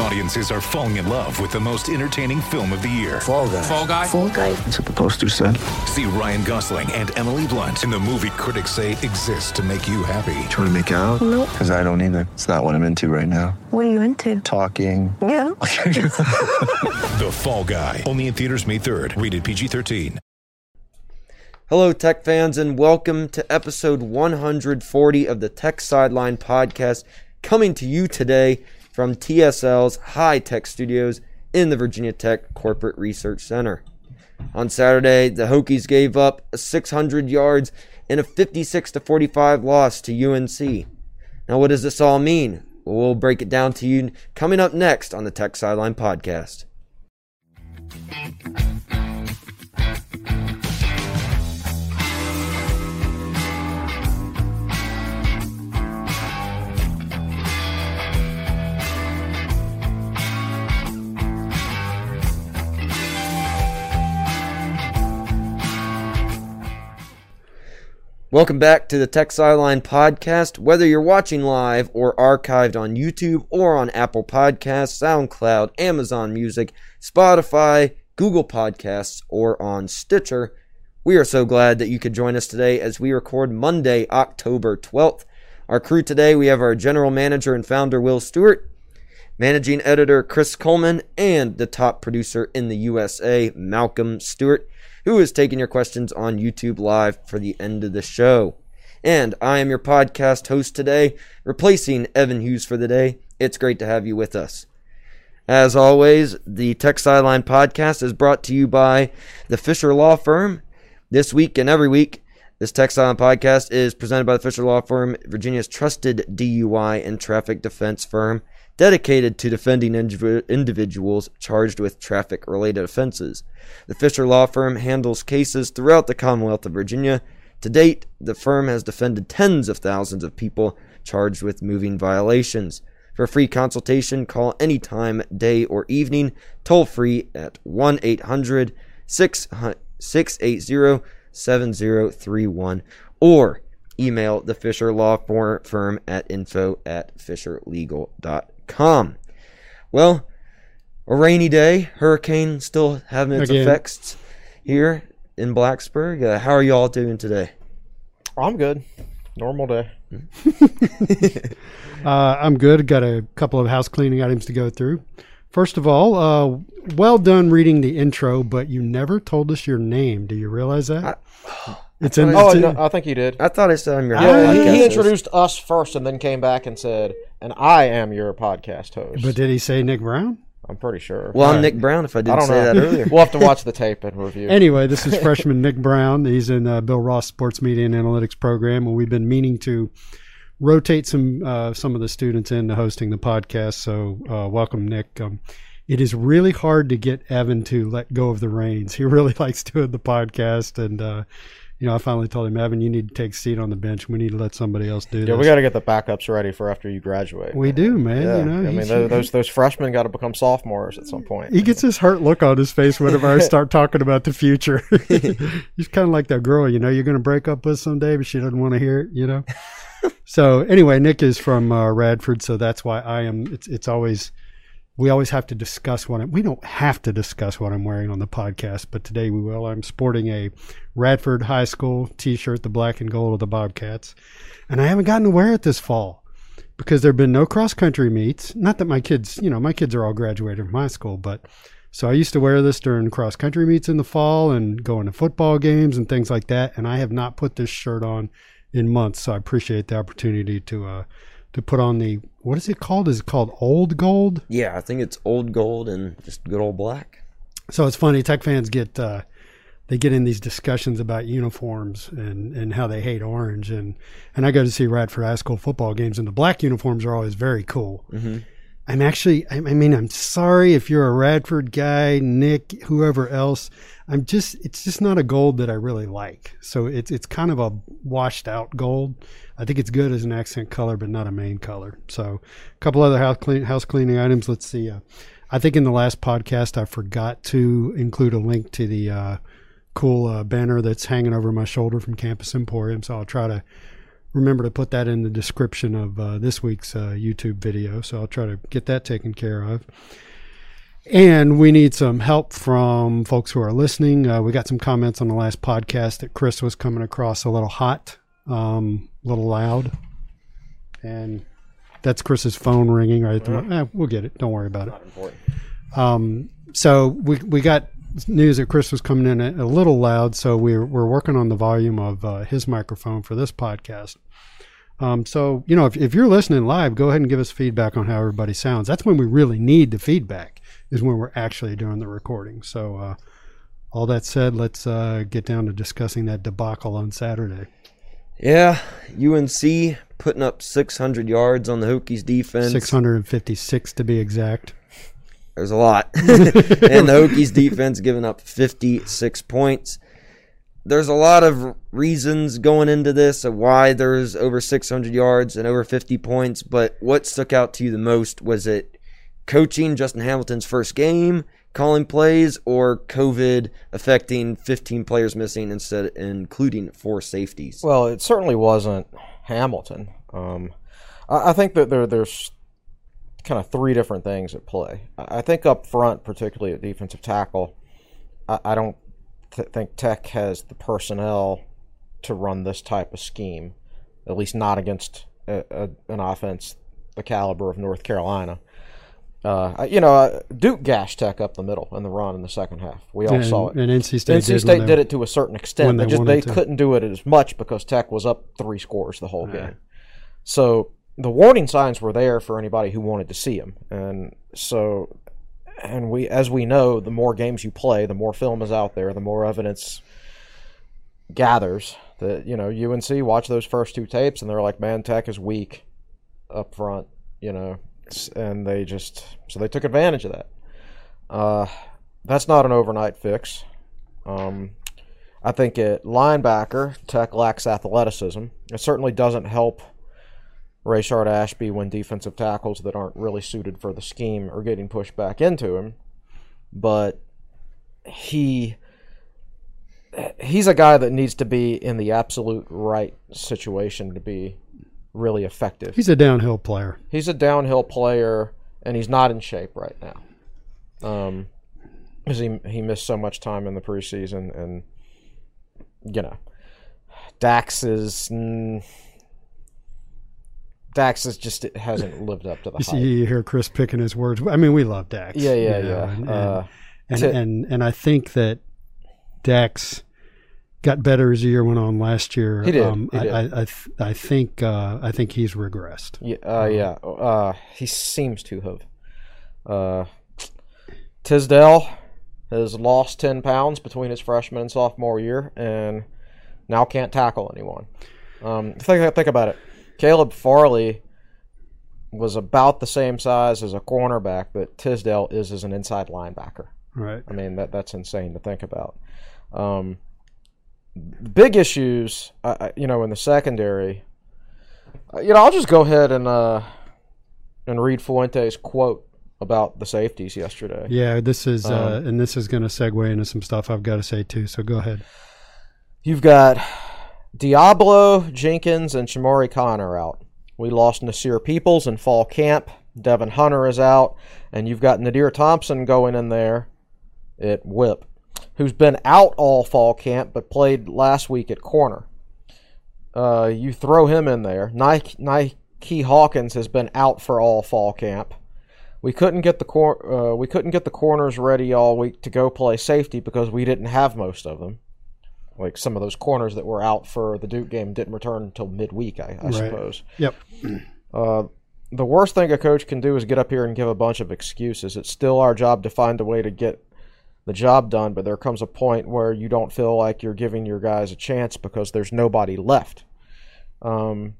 Audiences are falling in love with the most entertaining film of the year. Fall guy. Fall Guy. Fall guy. That's what the poster said. See Ryan Gosling and Emily Blunt in the movie critics say exists to make you happy. Trying to make it out? Nope. Because I don't either. It's not what I'm into right now. What are you into? Talking. Yeah. The Fall Guy. Only in theaters May 3rd. Rated PG-13. Hello, Tech fans, and welcome to episode 140 of the Tech Sideline Podcast, coming to you today from TSL's High Tech Studios in the Virginia Tech Corporate Research Center. On Saturday, the Hokies gave up 600 yards in a 56 45 loss to UNC. Now, what does this all mean? We'll break it down to you coming up next on the Tech Sideline Podcast. Welcome back to the Tech Sideline Podcast. Whether you're watching live or archived on YouTube or on Apple Podcasts, SoundCloud, Amazon Music, Spotify, Google Podcasts, or on Stitcher, we are so glad that you could join us today as we record Monday, October 12th. Our crew today, we have our general manager and founder, Will Stewart, managing editor, Chris Coleman, and the top producer in the USA, Malcolm Stewart who is taking your questions on YouTube Live for the end of the show. And I am your podcast host today, replacing Evan Hughes for the day. It's great to have you with us. As always, the Tech Sideline podcast is brought to you by the Fisher Law Firm. This week and every week, this Tech Sideline podcast is presented by the Fisher Law Firm, Virginia's trusted DUI and traffic defense firm, dedicated to defending indiv- individuals charged with traffic related offenses. The Fisher Law Firm handles cases throughout the Commonwealth of Virginia. To date, the firm has defended tens of thousands of people charged with moving violations. For free consultation, call anytime, day or evening, toll free at 1 800 680 7031 or email the Fisher Law Firm at info at fisherlegal.com. Well, a rainy day, hurricane still having its Again. effects here in Blacksburg. Uh, how are y'all doing today? I'm good. Normal day. Uh, I'm good. Got a couple of house cleaning items to go through. First of all, uh, well done reading the intro, but you never told us your name. Do you realize that? It's in. Oh, no, I think you did. I thought I said I'm your Yeah, he, he introduced us first and then came back and said, and I am your podcast host. but did he say Nick Brown? I'm pretty sure. Well, I'm Nick Brown if I I didn't don't say know. that earlier. we'll have to watch the tape and review. Anyway, this is freshman Nick Brown. He's in uh, Bill Ross Sports Media and Analytics program, and we've been meaning to rotate some uh, some of the students into hosting the podcast. So, uh, welcome, Nick. Um, it is really hard to get Evan to let go of the reins. He really likes doing the podcast, and uh, you know, I finally told him, Evan, you need to take a seat on the bench. We need to let somebody else do yeah, this. we got to get the backups ready for after you graduate. We do, man. Yeah, You know, I mean, those, those those freshmen got to become sophomores at some point. he gets this hurt look on his face whenever I start talking about the future. He's kind of like that girl, you know, you're going to break up with someday, but she doesn't want to hear it, you know. so anyway, Nick is from uh, Radford, so that's why I am. It's it's always we always have to discuss what I'm, we don't have to discuss what I'm wearing on the podcast, but today we will. I'm sporting a Radford High School T-shirt, the black and gold of the Bobcats, and I haven't gotten to wear it this fall because there have been no cross country meets. Not that my kids, you know, my kids are all graduated from high school, but so I used to wear this during cross country meets in the fall and going to football games and things like that. And I have not put this shirt on in months, so I appreciate the opportunity to uh, to put on the what is it called? Is it called old gold? Yeah, I think it's old gold and just good old black. So it's funny. Tech fans get uh, they get in these discussions about uniforms and, and how they hate orange and and I go to see Radford High School football games and the black uniforms are always very cool. Mm-hmm. I'm actually, I mean, I'm sorry if you're a Radford guy, Nick, whoever else. I'm just, it's just not a gold that I really like. So it's, it's kind of a washed out gold. I think it's good as an accent color, but not a main color. So a couple other house clean, house cleaning items. Let's see. Uh, I think in the last podcast, I forgot to include a link to the, uh, cool uh, banner that's hanging over my shoulder from Campus Emporium. So I'll try to remember to put that in the description of uh, this week's uh, YouTube video. So I'll try to get that taken care of. And we need some help from folks who are listening. Uh, we got some comments on the last podcast that Chris was coming across a little hot, um, a little loud. And that's Chris's phone ringing. Right, eh, we'll get it. Don't worry about it. Um, so we we got news that Chris was coming in a, a little loud, so we're we're working on the volume of uh, his microphone for this podcast. Um, so you know, if, if you're listening live, go ahead and give us feedback on how everybody sounds. That's when we really need the feedback, is when we're actually doing the recording. So, uh, all that said, let's uh, get down to discussing that debacle on Saturday. Yeah, UNC putting up 600 yards on the Hokies defense. 656 to be exact. There's a lot. and the Hokies defense giving up 56 points. There's a lot of reasons going into this of why there's over 600 yards and over 50 points, but what stuck out to you the most was it coaching Justin Hamilton's first game, calling plays, or COVID affecting 15 players missing instead including four safeties? Well, it certainly wasn't Hamilton. Um, I, I think that there there's kind of three different things at play. I I think up front, particularly at defensive tackle, I, I don't th- think Tech has the personnel to run this type of scheme, at least not against a, a, an offense the caliber of North Carolina. Uh, you know, uh, Duke gashed Tech up the middle in the run in the second half. We all And, saw it. and NC State, NC did, State when did it to a certain extent. they They just they to. couldn't do it as much because Tech was up three scores the whole game. So the warning signs were there for anybody who wanted to see them, and so and we as we know, the more games you play, the more film is out there, the more evidence gathers that you know UNC watch those first two tapes and they're like, man, Tech is weak up front, you know, and they just so they took advantage of that. Uh, that's not an overnight fix. Um, I think at linebacker, Tech lacks athleticism. It certainly doesn't help Rayshard Ashby when defensive tackles that aren't really suited for the scheme are getting pushed back into him. But he he's a guy that needs to be in the absolute right situation to be really effective. He's a downhill player. He's a downhill player, and he's not in shape right now. Um, because he he missed so much time in the preseason, and you know, Dax is mm, Dax is just it hasn't lived up to the You see, you hear Chris picking his words. I mean, we love Dax. Yeah, yeah, you know, yeah. And, and, Uh, and, to- and, and I think that Dax got better as the year went on last year. He did, Um, he I, did. I, I, th- I think uh, I think he's regressed. Yeah, uh, yeah. Uh, he seems to have. Uh, Tisdale has lost ten pounds between his freshman and sophomore year, and now can't tackle anyone. Um, think think about it. Caleb Farley was about the same size as a cornerback but Tisdale is as an inside linebacker. Right. I mean that that's insane to think about. Um, big issues, uh, you know, in the secondary. Uh, you know, I'll just go ahead and uh, and read Fuente's quote about the safeties yesterday. Yeah, this is uh, Um, and this is going to segue into some stuff I've got to say too. So go ahead. You've got Deablo, Jenkins, and Chamarri Conner are out. We lost Nasir Peoples in fall camp. Devin Hunter is out, and you've got Nadir Thompson going in there at whip, who's been out all fall camp but played last week at corner. Uh, you throw him in there. Nike, Nike Hawkins has been out for all fall camp. We couldn't get the cor- uh, we couldn't get the corners ready all week to go play safety because we didn't have most of them like some of those corners that were out for the Duke game didn't return until midweek, I, I suppose. Yep. Uh, the worst thing a coach can do is get up here and give a bunch of excuses. It's still our job to find a way to get the job done, but there comes a point where you don't feel like you're giving your guys a chance because there's nobody left. Um,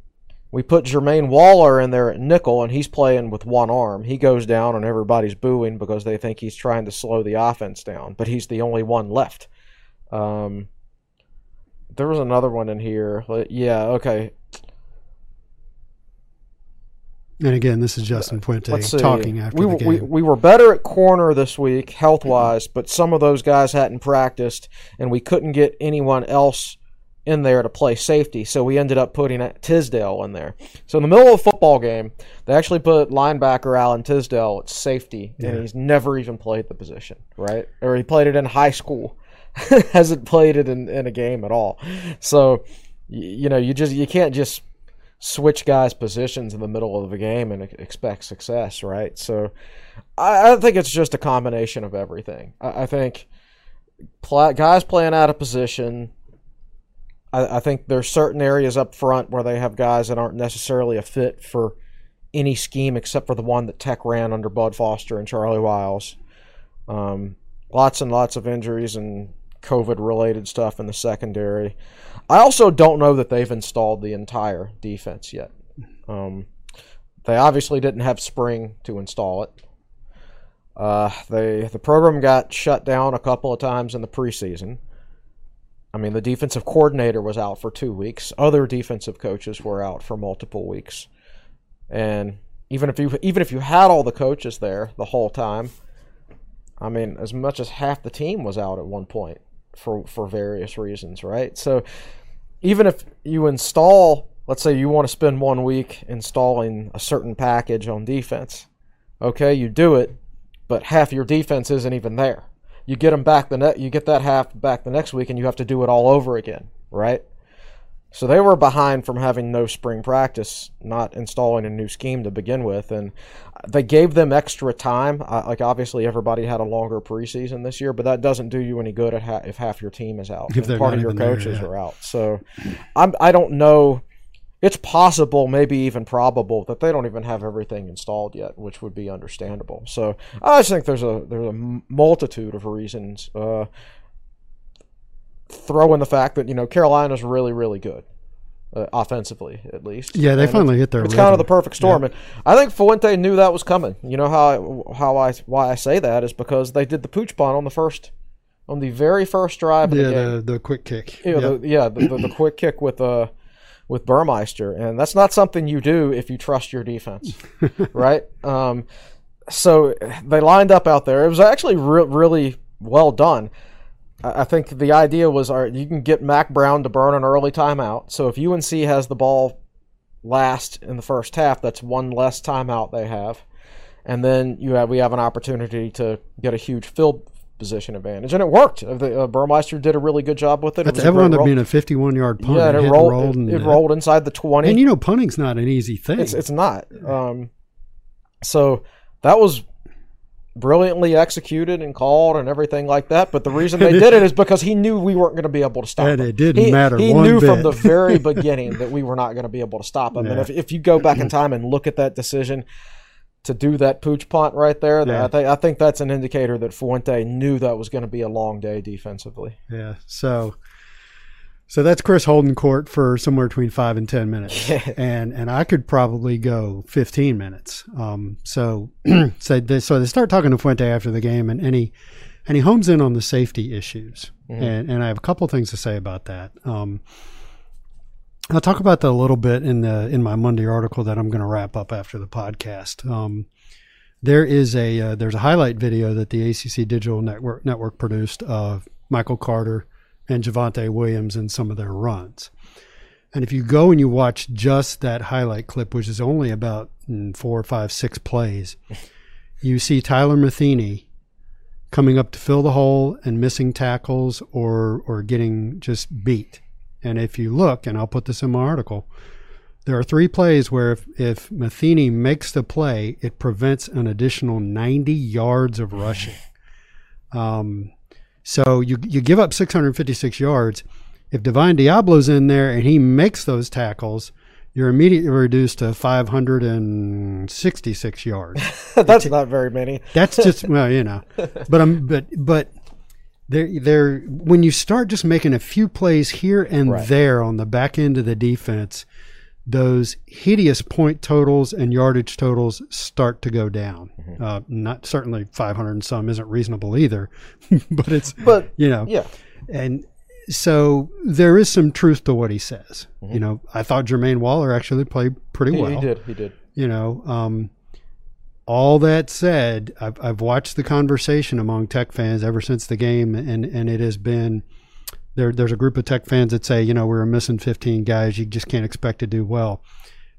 we put Jermaine Waller in there at nickel, and he's playing with one arm. He goes down, and everybody's booing because they think he's trying to slow the offense down, but he's the only one left. Um, there was another one in here. Yeah, okay. And again, this is Justin see. talking after we, the game. we we were better at corner this week health wise, but some of those guys hadn't practiced, and we couldn't get anyone else in there to play safety. So we ended up putting Tisdale in there. So in the middle of a football game, they actually put linebacker Alan Tisdale at safety, and he's never even played the position, right? Or he played it in high school, hasn't played it in, in a game at all. So you know, you just you can't just switch guys' positions in the middle of a game and expect success, right? So I, I think it's just a combination of everything. I, I think pla guys playing out of position. I, I think there's certain areas up front where they have guys that aren't necessarily a fit for any scheme except for the one that Tech ran under Bud Foster and Charlie Wiles. Um, lots and lots of injuries and COVID related stuff in the secondary. I also don't know that they've installed the entire defense yet. Um, they obviously didn't have spring to install it. Uh, they the program got shut down a couple of times in the preseason. I mean, the defensive coordinator was out for two weeks. Other defensive coaches were out for multiple weeks, and even if you even if you had all the coaches there the whole time, I mean, as much as half the team was out at one point for for various reasons, right? So even if you install, let's say you want to spend one week installing a certain package on defense, okay, you do it, but half your defense isn't even there. You get them back the net, you get that half back the next week, and you have to do it all over again, right? So they were behind from having no spring practice, not installing a new scheme to begin with, and they gave them extra time. Uh, like obviously everybody had a longer preseason this year, but that doesn't do you any good at ha- if half your team is out, If part of your even there, coaches yeah. are out. So I'm I don't know. It's possible, maybe even probable, that they don't even have everything installed yet, which would be understandable. So I just think there's a there's a multitude of reasons. Uh, throw in the fact that you know Carolina's really really good. Uh, offensively, at least. Yeah, they And finally hit their It's kind of the perfect storm, and I think Fuente knew that was coming. You know how I, how I why I say that is because they did the pooch punt on the first, on the very first drive of yeah, the game. the, the quick kick. Yeah, Yep. the, yeah, the, the, the quick kick with uh with Burmeister, and that's not something you do if you trust your defense, right? Um, so they lined up out there. It was actually re- really well done. I think the idea was, all right, you can get Mack Brown to burn an early timeout. So if UNC has the ball last in the first half, that's one less timeout they have, and then you have we have an opportunity to get a huge field position advantage, and it worked. Uh, The, uh, Burmeister did a really good job with it. It That's was a ever ended up being a 51 yard punt. Yeah, and It it rolled. rolled it, and, it rolled inside the twenty. And you know, punting's not an easy thing. it's it's not. Um, so that was brilliantly executed and called and everything like that. But the reason they did it is because he knew we weren't going to be able to stop And him. it didn't he, matter He knew from the very beginning that we were not going to be able to stop him. And if if you go back in time and look at that decision. To do that pooch punt right there, Yeah. I think I think that's an indicator that Fuente knew that was going to be a long day defensively. Yeah. So so that's Chris holding court for somewhere between five and ten minutes. and and I could probably go fifteen minutes. Um so so they so they start talking to Fuente after the game and, and he and he homes in on the safety issues. And and I have a couple things to say about that. Um I'll talk about that a little bit in the in my Monday article that I'm going to wrap up after the podcast. Um, there is a uh, there's a highlight video that the ACC Digital Network Network produced of Michael Carter and Javonte Williams in some of their runs. And if you go and you watch just that highlight clip, which is only about mm, four, five, six plays, you see Tyler Matheny coming up to fill the hole and missing tackles or or getting just beat. And if you look, and I'll put this in my article, there are three plays where if, if Matheny makes the play, it prevents an additional 90 yards of rushing. Um, so you you give up 656 yards. If Divine Deablo's in there and he makes those tackles, you're immediately reduced to 566 yards. that's not very many. That's just well, you know, but I'm but but they're they're when you start just making a few plays here and Right. there on the back end of the defense, those hideous point totals and yardage totals start to go down. Mm-hmm. Uh, not certainly 500 and some isn't reasonable either, but it's But you know yeah, and so there is some truth to what he says. Mm-hmm. You know, I thought Jermaine Waller actually played pretty he, well he did. He did. You know, um, all that said, I've, I've watched the conversation among Tech fans ever since the game, and, and it has been there. There's a group of Tech fans that say, you know, we were missing 15 guys. You just can't expect to do well.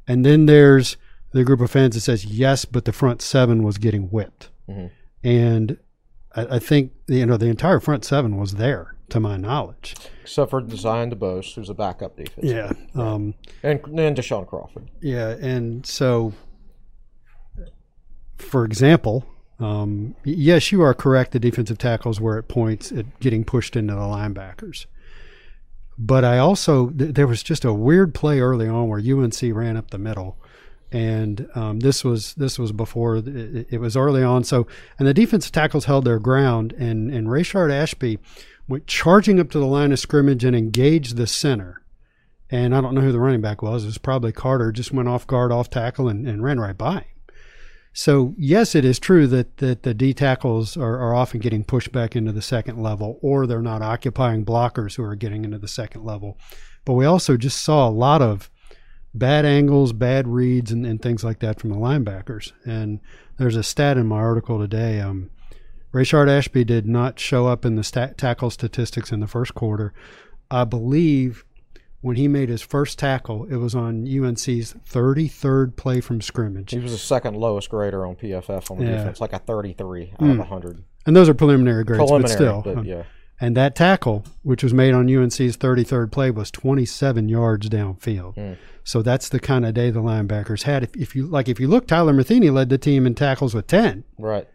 And then there's the group of fans that says, yes, but the front seven was getting whipped. And I, I think, you know, the entire front seven was there, to my knowledge. Except for Zion DeBose, who's a backup defense. Yeah. Um, And, and Dashawn Crawford. Yeah, and so, for example, um, yes, you are correct. The defensive tackles were at points at getting pushed into the linebackers. But I also th- there was just a weird play early on where UNC ran up the middle, and um, this was this was before it, it was early on. So and the defensive tackles held their ground, and and Rayshard Ashby went charging up to the line of scrimmage and engaged the center and I don't know who the running back was. It was probably Carter. Just went off guard, off tackle, and, and ran right by him. So yes, it is true that that the D tackles are, are often getting pushed back into the second level, or they're not occupying blockers who are getting into the second level. But we also just saw a lot of bad angles, bad reads, and, and things like that from the linebackers. And there's a stat in my article today. Um, Rayshard Ashby did not show up in the stat- tackle statistics in the first quarter. I believe when he made his first tackle, it was on UNC's 33rd play from scrimmage. He was the second lowest grader on PFF on the Yeah. defense, like a 33 out of hmm. 100. And those are preliminary grades, Preliminary, but still. but yeah. And that tackle, which was made on UNC's 33rd play, was 27 yards downfield. Hmm. So that's the kind of day the linebackers had. If, if you like, if you look, Tyler Matheny led the team in tackles with 10. Right.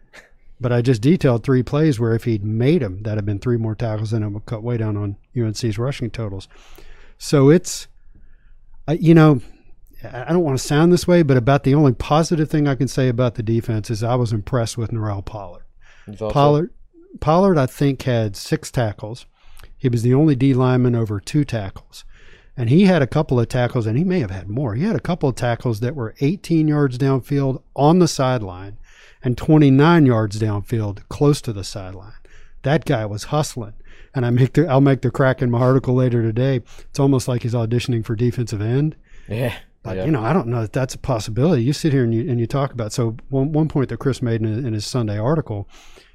But I just detailed three plays where if he'd made them, that'd have been three more tackles, and it would cut way down on UNC's rushing totals. So it's, I you know, I don't want to sound this way, but about the only positive thing I can say about the defense is I was impressed with Norrell Pollard. Pollard, Pollard, I think had six tackles. He was the only D lineman over two tackles, and he had a couple of tackles, and he may have had more. He had a couple of tackles that were 18 yards downfield on the sideline, and 29 yards downfield close to the sideline. That guy was hustling, and I make the I'll make the crack in my article later today. It's almost like he's auditioning for defensive end. Yeah. But yeah. you know, I don't know that that's a possibility. You sit here and you and you talk about. So one one point that Chris made in, in his Sunday article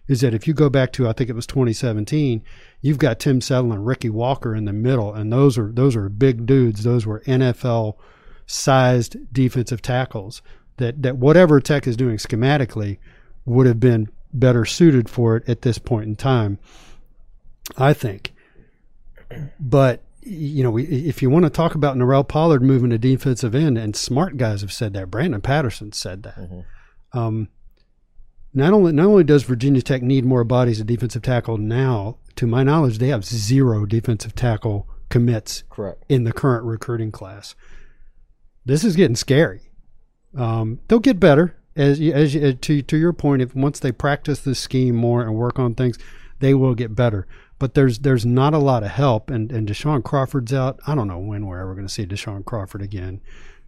is that if you go back to I think it was 2017, you've got Tim Settle and Ricky Walker in the middle, and those are those are big dudes. Those were NFL sized defensive tackles. That that whatever Tech is doing schematically would have been better suited for it at this point in time. I think. But you know, we- if you want to talk about Norrell Pollard moving to defensive end, and smart guys have said that. Brandon Patterson said that. Um, not only not only does Virginia Tech need more bodies at defensive tackle now, to my knowledge, they have zero defensive tackle commits Correct. in the current recruiting class. This is getting scary. Um, they'll get better as you- as to to your point. If once they practice this scheme more and work on things, they will get better. But there's there's not a lot of help, and and Dashawn Crawford's out. I don't know when we're ever going to see Deshaun Crawford again.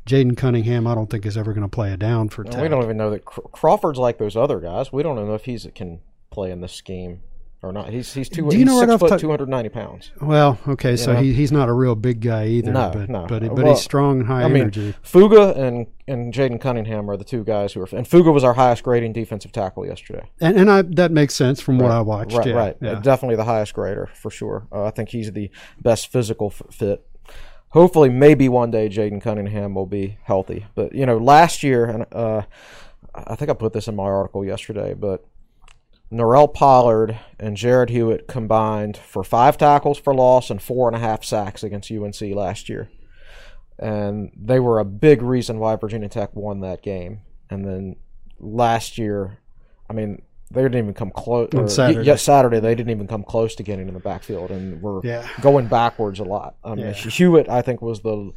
Jaden Cunningham, I don't think is ever going to play a down for we don't even know that Crawford's like those other guys. We don't know if he's can play in this scheme or not. He's he's two. Do you know right six off foot, two hundred ninety pounds. Well, okay, so know? he, he's not a real big guy either, No, but no. but, but Well, he's strong and high I mean, energy. Fuga and and Jaden Cunningham are the two guys who are. And Fuga was our highest grading defensive tackle yesterday. And and I that makes sense from what I watched. Right, yeah, right. yeah. Definitely the highest grader for sure. Uh, I think he's the best physical fit. Hopefully, maybe one day Jaden Cunningham will be healthy. But you know, last year, and uh, I think I put this in my article yesterday, but Norrell Pollard and Jarrod Hewitt combined for five tackles for loss and four and a half sacks against UNC last year. And they were a big reason why Virginia Tech won that game. And then last year, I mean, they didn't even come close. On Saturday. Yes, Saturday they didn't even come close to getting in the backfield, and were Yeah. going backwards a lot. I mean, Yeah. Hewitt, I think, was the.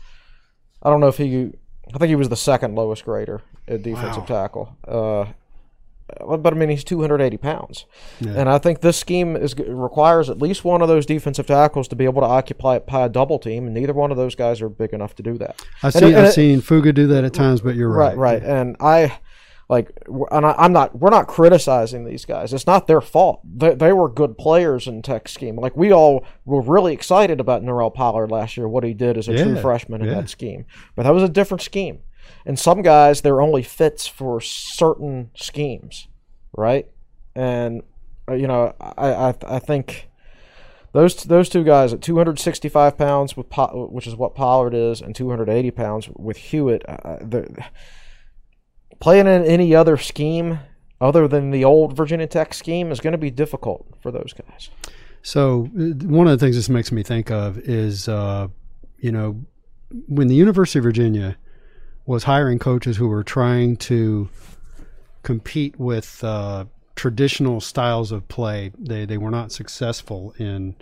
I don't know if he. I think he was the second lowest grader at defensive tackle. Uh, but I mean, he's 280 pounds, and I think this scheme is requires at least one of those defensive tackles to be able to occupy a double team, and neither one of those guys are big enough to do that. I've And seen it- and I've it- seen Fuga do that at times, but you're right. Right, right. And I like, and I, I'm not. We're not criticizing these guys. It's not their fault. They, they were good players in Tech scheme. Like we all were really excited about Norrell Pollard last year. What he did as a true freshman in yeah. that scheme. But that was a different scheme. And some guys they're only fits for certain schemes, right? And uh, you know, I I, I think those those two guys at 265 pounds with Po- which is what Pollard is, and 280 pounds with Hewitt, uh, they're- playing in any other scheme other than the old Virginia Tech scheme is going to be difficult for those guys. So uh, one of the things this makes me think of is, uh, you know, when the University of Virginia was hiring coaches who were trying to compete with uh, traditional styles of play, they they were not successful in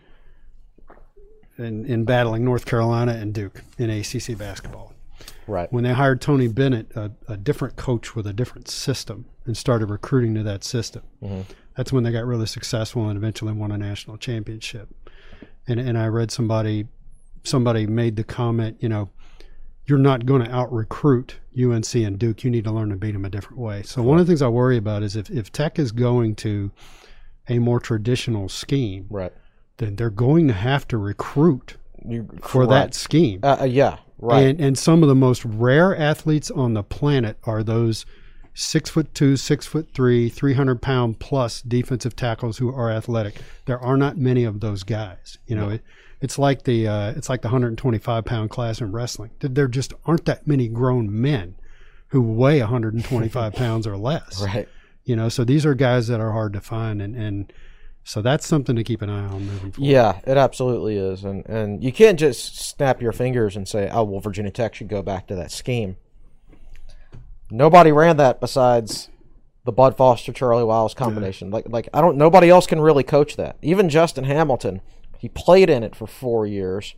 in, in battling North Carolina and Duke in ACC basketball. Right. When they hired Tony Bennett, a, a different coach with a different system, and started recruiting to that system, that's when they got really successful and eventually won a national championship. And and I read somebody somebody made the comment, you know, you're not going to out recruit UNC and Duke. You need to learn to beat them a different way. So one of the things I worry about is if, if Tech is going to a more traditional scheme, Right. then they're going to have to recruit You, for that scheme. Uh, uh, yeah. Right. And and some of the most rare athletes on the planet are those six foot two, six foot three, three hundred pound plus defensive tackles who are athletic. There are not many of those guys. You know, it, it's like the uh, it's like the hundred and twenty five pound class in wrestling. There- There just aren't that many grown men who weigh hundred and twenty five pounds or less. right. You know, so these are guys that are hard to find, and and so that's something to keep an eye on moving forward. Yeah, it absolutely is, and and you can't just snap your fingers and say, "Oh, well, Virginia Tech should go back to that scheme." Nobody ran that besides the Bud Foster Charlie Wiles combination. Like like I don't. Nobody else can really coach that. Even Justin Hamilton, he played in it for four years,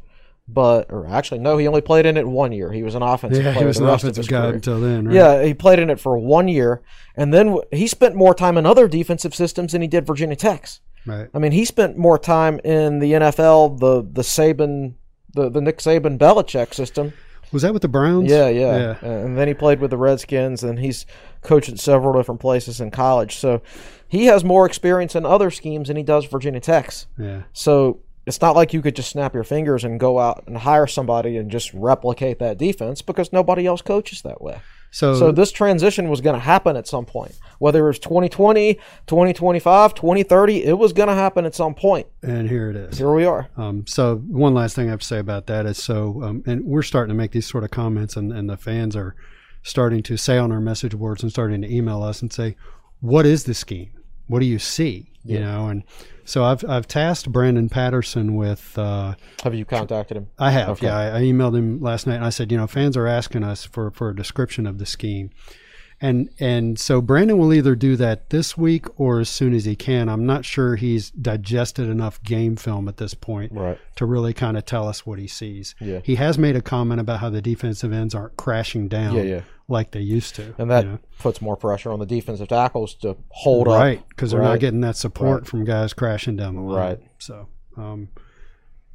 but or actually no, he only played in it one year. He was an offensive Yeah, player. he was an rest of offensive guy career. until then. Right? Yeah, he played in it for one year, and then he spent more time in other defensive systems than he did Virginia Tech's. right. I mean, he spent more time in the NFL, the the Saban, the the Nick Saban Belichick system. Was that with the Browns? Yeah, yeah, yeah. Uh, And then he played with the Redskins, and he's coached at several different places in college. So he has more experience in other schemes than he does Virginia Tech's. yeah. So it's not like you could just snap your fingers and go out and hire somebody and just replicate that defense because nobody else coaches that way. So, So this transition was going to happen at some point. Whether it was 2020, 2025, 2030, it was going to happen at some point. and here it is. Here we are. Um, so one last thing I have to say about that is so, um, and we're starting to make these sort of comments, and, and the fans are starting to say on our message boards and starting to email us and say, "What is the scheme? What do you see?" You know, and so I've I've tasked Brandon Patterson with. Uh, Have you contacted him? I have, Okay. yeah. I, I emailed him last night and I said, you know, fans are asking us for, for a description of the scheme. And and so Brandon will either do that this week or as soon as he can. I'm not sure he's digested enough game film at this point Right. to really kind of tell us what he sees. Yeah. He has made a comment about how the defensive ends aren't crashing down Yeah, yeah. like they used to. And that you know? puts more pressure on the defensive tackles to hold up. right because they're not getting that support Right. from guys crashing down the line. Right. So um,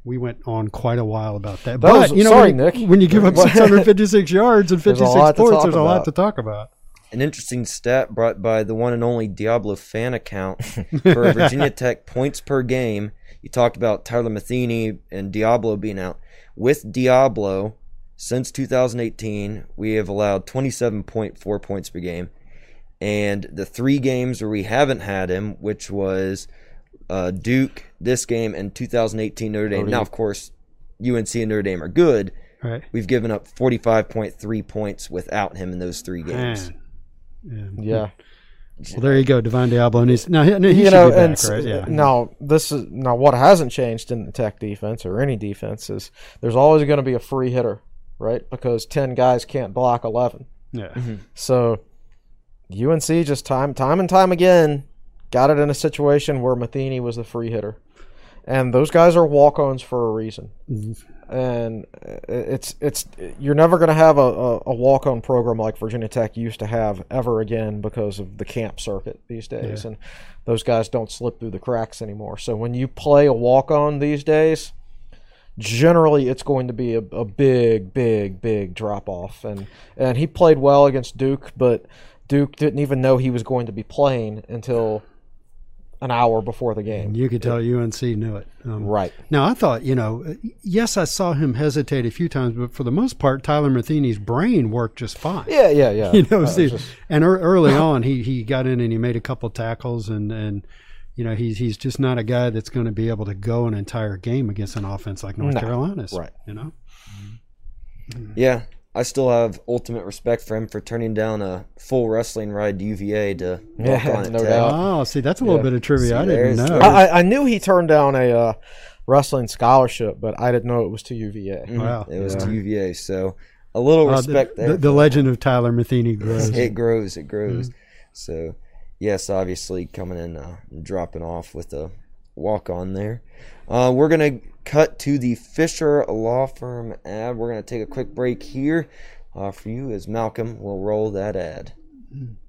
we went on quite a while about that. That but was- you know, sorry, when, Nick. when you give up 656 yards and There's a 56 lot to points, there's a lot to talk about. An interesting stat brought by the one and only Deablo fan account for Virginia Tech points per game. You talked about Tyler Matheny and Deablo being out. With Deablo, since 2018, we have allowed 27.4 points per game. And the three games where we haven't had him, which was uh, Duke, this game, and 2018 Notre Dame. Now, of course, UNC and Notre Dame are good. Right. We've given up 45.3 points without him in those three games. Man. Yeah. Well, there you go, Divine Deablo. And he's, now, he, he you should know, be back, and right? Yeah. now this is now what hasn't changed in the Tech defense or any defense is there's always going to be a free hitter, right? Because ten guys can't block eleven. Yeah. Mm-hmm. So UNC just time time and time again got it in a situation where Matheny was the free hitter. And those guys are walk-ons for a reason. Mm-hmm. And it's it's you're never going to have a, a, a walk-on program like Virginia Tech used to have ever again because of the camp circuit these days and those guys don't slip through the cracks anymore. So when you play a walk-on these days, generally it's going to be a, a big, big, big drop off. And and he played well against Duke, but Duke didn't even know he was going to be playing until an hour before the game. You could tell UNC knew it. Um, Right. Now, I thought, you know, yes, I saw him hesitate a few times, but for the most part, Tyler Matheny's brain worked just fine. Yeah, yeah, yeah. You know, see, just- and ear early on, he, he got in and he made a couple tackles, and, and you know, he's he's just not a guy that's going to be able to go an entire game against an offense like North No. Carolina's. Right. You know, Yeah, I still have ultimate respect for him for turning down a full wrestling ride to UVA to walk Yeah, on no Tech. doubt. oh, see, that's a little Yeah. bit of trivia I didn't know. I, I- I knew he turned down a uh, wrestling scholarship, but I didn't know it was to UVA. Mhm. Wow. It was to UVA, so a little Uh, respect the, there. the, the legend of Tyler Matheny grows. it grows, it grows. Mm-hmm. So, yes, obviously coming in uh, and dropping off with a walk on there. Uh, we're gonna cut to the Fisher Law Firm ad. We're gonna take a quick break here uh, for you, as Malcolm will roll that ad.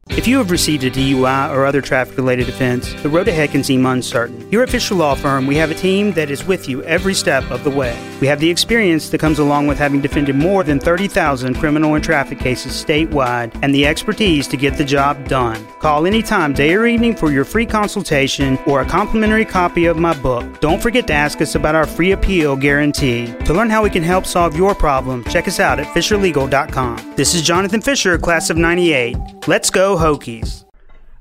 If you have received a DUI or other traffic related offense, the road ahead can seem uncertain. Here at Fisher Law Firm, we have a team that is with you every step of the way. We have the experience that comes along with having defended more than 30,000 criminal and traffic cases statewide and the expertise to get the job done. Call anytime, day or evening, for your free consultation or a complimentary copy of my book. Don't forget to ask us about our free appeal guarantee. To learn how we can help solve your problem, check us out at FisherLegal.com. This is Jonathan Fisher, class of 98. Let's go, Hokies.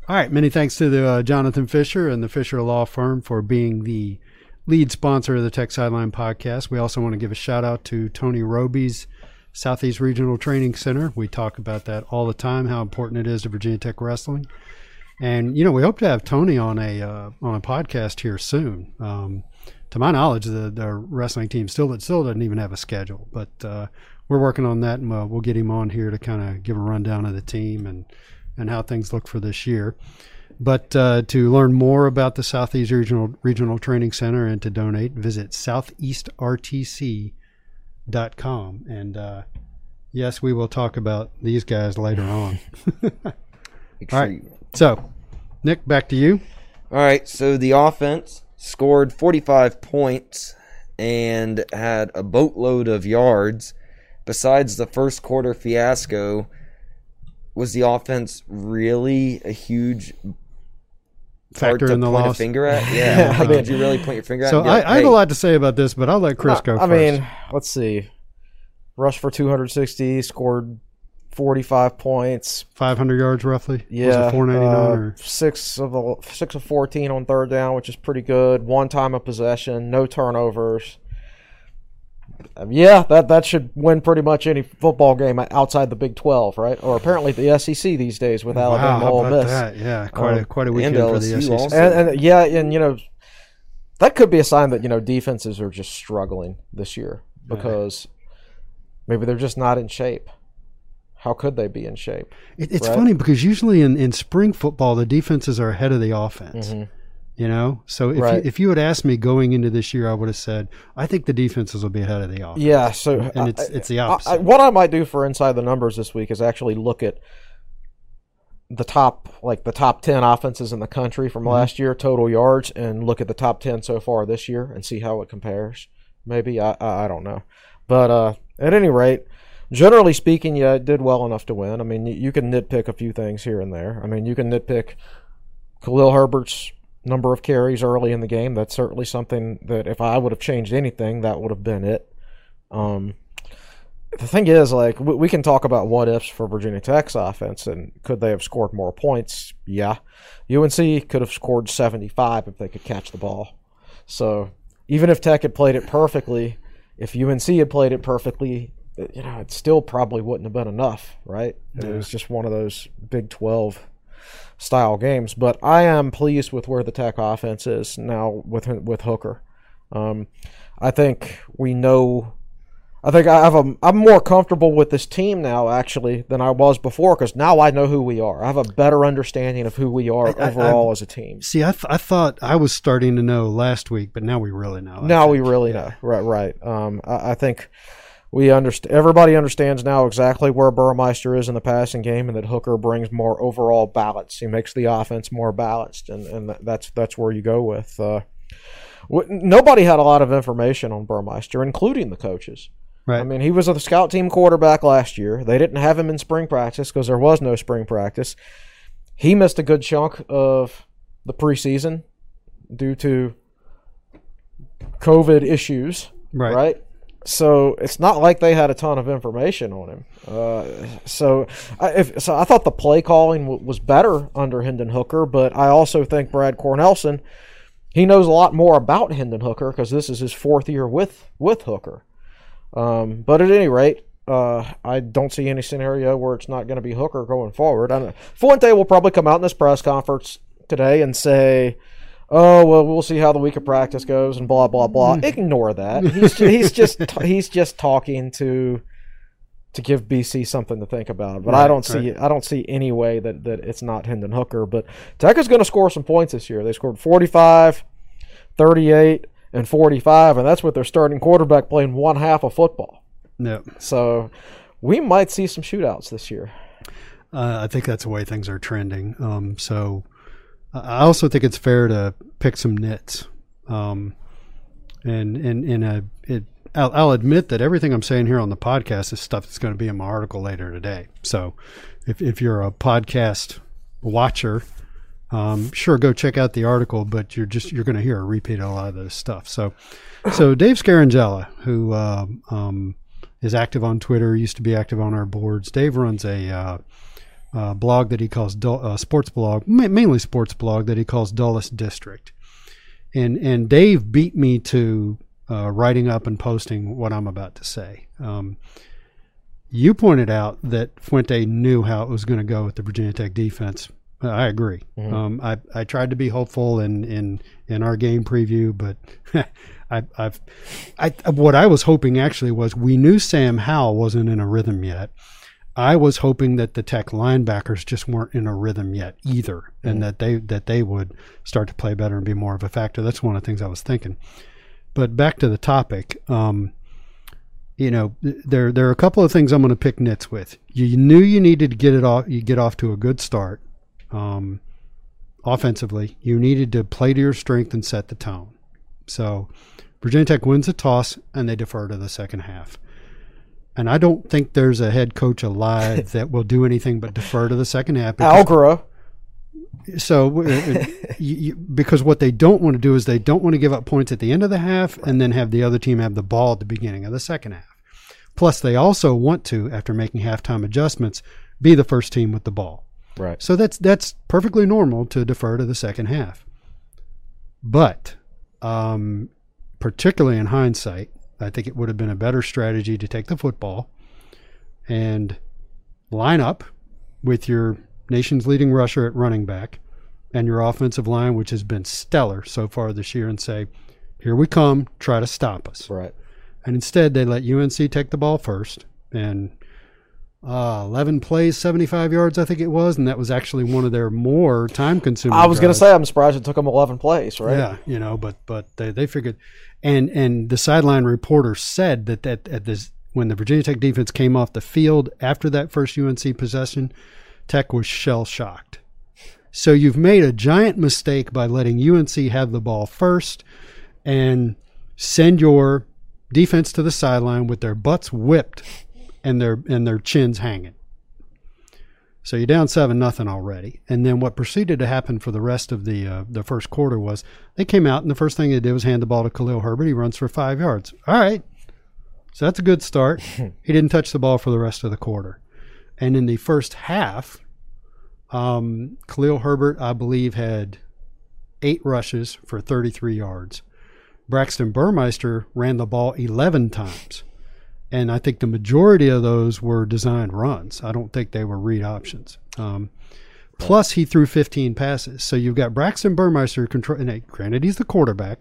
All right. Many thanks to the uh, Jonathan Fisher and the Fisher Law Firm for being the lead sponsor of the Tech Sideline podcast. We also want to give a shout out to Tony Robie's Southeast Regional Training Center. We talk about that all the time, how important it is to Virginia Tech wrestling. And you know, we hope to have Tony on a uh, on a podcast here soon. Um, to my knowledge, the the wrestling team still still doesn't even have a schedule, but uh, we're working on that, and uh, we'll get him on here to kind of give a rundown of the team and and how things look for this year. But uh, to learn more about the Southeast Regional Regional Training Center and to donate, visit southeastrtc.com. And uh, yes, we will talk about these guys later on. All right. So, Nick, back to you. All right, so the offense scored 45 points and had a boatload of yards. Besides the first quarter fiasco, was the offense really a huge Factor in the point loss. a finger at? Yeah, I mean- could you really point your finger at? So and I, like, I have "Hey, a lot to say about this, but I'll let Chris go I first. mean, let's see. Rush for 260, scored 45 points. 500 yards roughly. Yeah, was it 499 uh, or six of the six of 14 on third down, which is pretty good. One time of possession, no turnovers. Um, yeah, that that should win pretty much any football game outside the Big 12, right? Or apparently the SEC these days with wow, Alabama, how Ole Miss. that? Yeah, quite a Um, quite a weekend for the LSU SEC. also. And, and yeah, and you know that could be a sign that you know defenses are just struggling this year because maybe they're just not in shape. How could they be in shape? It, it's Right. funny because usually in, in spring football, the defenses are ahead of the offense. You know, so if Right. you, if you had asked me going into this year, I would have said I think the defenses will be ahead of the offense. Yeah, so and it's it's the I, opposite. I, what I might do for inside the numbers this week is actually look at the top like the top 10 offenses in the country from Mm-hmm. last year total yards and look at the top 10 so far this year and see how it compares maybe i i, I don't know but uh at any rate generally speaking yeah it did well enough to win i mean you, you can nitpick a few things here and there i mean you can nitpick khalil herbert's number of carries early in the game that's certainly something that if i would have changed anything that would have been it um the thing is, like, we, we can talk about what ifs for Virginia Tech's offense, and could they have scored more points? Yeah. UNC could have scored 75 if they could catch the ball. So even if Tech had played it perfectly, if UNC had played it perfectly, you know, it still probably wouldn't have been enough, right? It was just one of those Big 12 style games. But I am pleased with where the Tech offense is now with with Hooker. Um, I think we know. I think I have a. I'm more comfortable with this team now, actually, than I was before, because now I know who we are. I have a better understanding of who we are I- I- overall as a team. See, I, th- I thought I was starting to know last week, but now we really know. Now we really know. Right, right. Um, I, I think we understand. Everybody understands now exactly where Burmeister is in the passing game, and that Hooker brings more overall balance. He makes the offense more balanced, and and that's that's where you go with. Uh, w- nobody had a lot of information on Burmeister, including the coaches. Right. I mean, he was a scout team quarterback last year. They didn't have him in spring practice because there was no spring practice. He missed a good chunk of the preseason due to COVID issues, Right. right? So it's not like they had a ton of information on him. Uh, so, I, if, so I thought the play calling w- was better under Hendon Hooker, but I also think Brad Cornelsen, he knows a lot more about Hendon Hooker because this is his fourth year with with Hooker. Um, but at any rate, uh, I don't see any scenario where it's not going to be Hooker going forward. I Fuente will probably come out in this press conference today and say, "Oh well, we'll see how the week of practice goes," and blah blah blah. Ignore that. He's ju- he's just he's just talking to to give BC something to think about. But I don't see I don't see any way that, that it's not Hendon Hooker. But Tech is going to score some points this year. They scored 45, 38, and 45, and that's with their starting quarterback playing one half of football. No. So we might see some shootouts this year. Uh, I think that's the way things are trending. Um, so I also think it's fair to pick some nits. Um, and and and a, it, I'll, I'll admit that everything I'm saying here on the podcast is stuff that's going to be in my article later today. So if if you're a podcast watcher, um, sure go check out the article, but you're just you're going to hear a repeat of a lot of this stuff. So so Dave Scarangella, who um, um, is active on Twitter, used to be active on our boards. Dave runs a uh, uh, blog that he calls Dull, uh, sports blog, ma- mainly sports blog that he calls Dulles District. And and Dave beat me to uh, writing up and posting what I'm about to say. Um, you pointed out that Fuente knew how it was going to go with the Virginia Tech defense. Uh, I agree. Um, I, I tried to be hopeful in, in, in our game preview, but I, I've I, what I was hoping actually was we knew Sam Howell wasn't in a rhythm yet. I was hoping that the Tech linebackers just weren't in a rhythm yet either, and that they that they would start to play better and be more of a factor. That's one of the things I was thinking. But back to the topic, um, you know, there there are a couple of things I'm going to pick nits with. You knew you needed to get it off, you get off to a good start, um, offensively. You needed to play to your strength and set the tone. So, Virginia Tech wins the toss and they defer to the second half. And I don't think there's a head coach alive that will do anything but defer to the second half. Algora, so, uh, uh, you, you, because what they don't want to do is they don't want to give up points at the end of the half and then have the other team have the ball at the beginning of the second half. Plus, they also want to, after making halftime adjustments, be the first team with the ball. right? So that's that's perfectly normal to defer to the second half. But, um, particularly in hindsight, I think it would have been a better strategy to take the football and line up with your nation's leading rusher at running back and your offensive line, which has been stellar so far this year, and say, "Here we come, try to stop us." Right. And instead, they let UNC take the ball first, and uh, 11 plays, 75 yards, I think it was, and that was actually one of their more time-consuming. I was going to say I'm surprised it took them 11 plays, right? Yeah, you know, but but they, they figured, and and the sideline reporter said that that at this when the Virginia Tech defense came off the field after that first UNC possession, Tech was shell shocked. So you've made a giant mistake by letting UNC have the ball first, and send your defense to the sideline with their butts whipped and their and their chins hanging. So you're down seven nothing already, and then what proceeded to happen for the rest of the uh, the first quarter was they came out and the first thing they did was hand the ball to Khalil Herbert. He runs for five yards. All right, so that's a good start. he didn't touch the ball for the rest of the quarter, and in the first half, um, Khalil Herbert I believe had eight rushes for 33 yards. Braxton Burmeister ran the ball 11 times. And I think the majority of those were designed runs. I don't think they were read options. Um, plus, he threw 15 passes. So you've got Braxton Burmeister control. And uh, granted, he's the quarterback.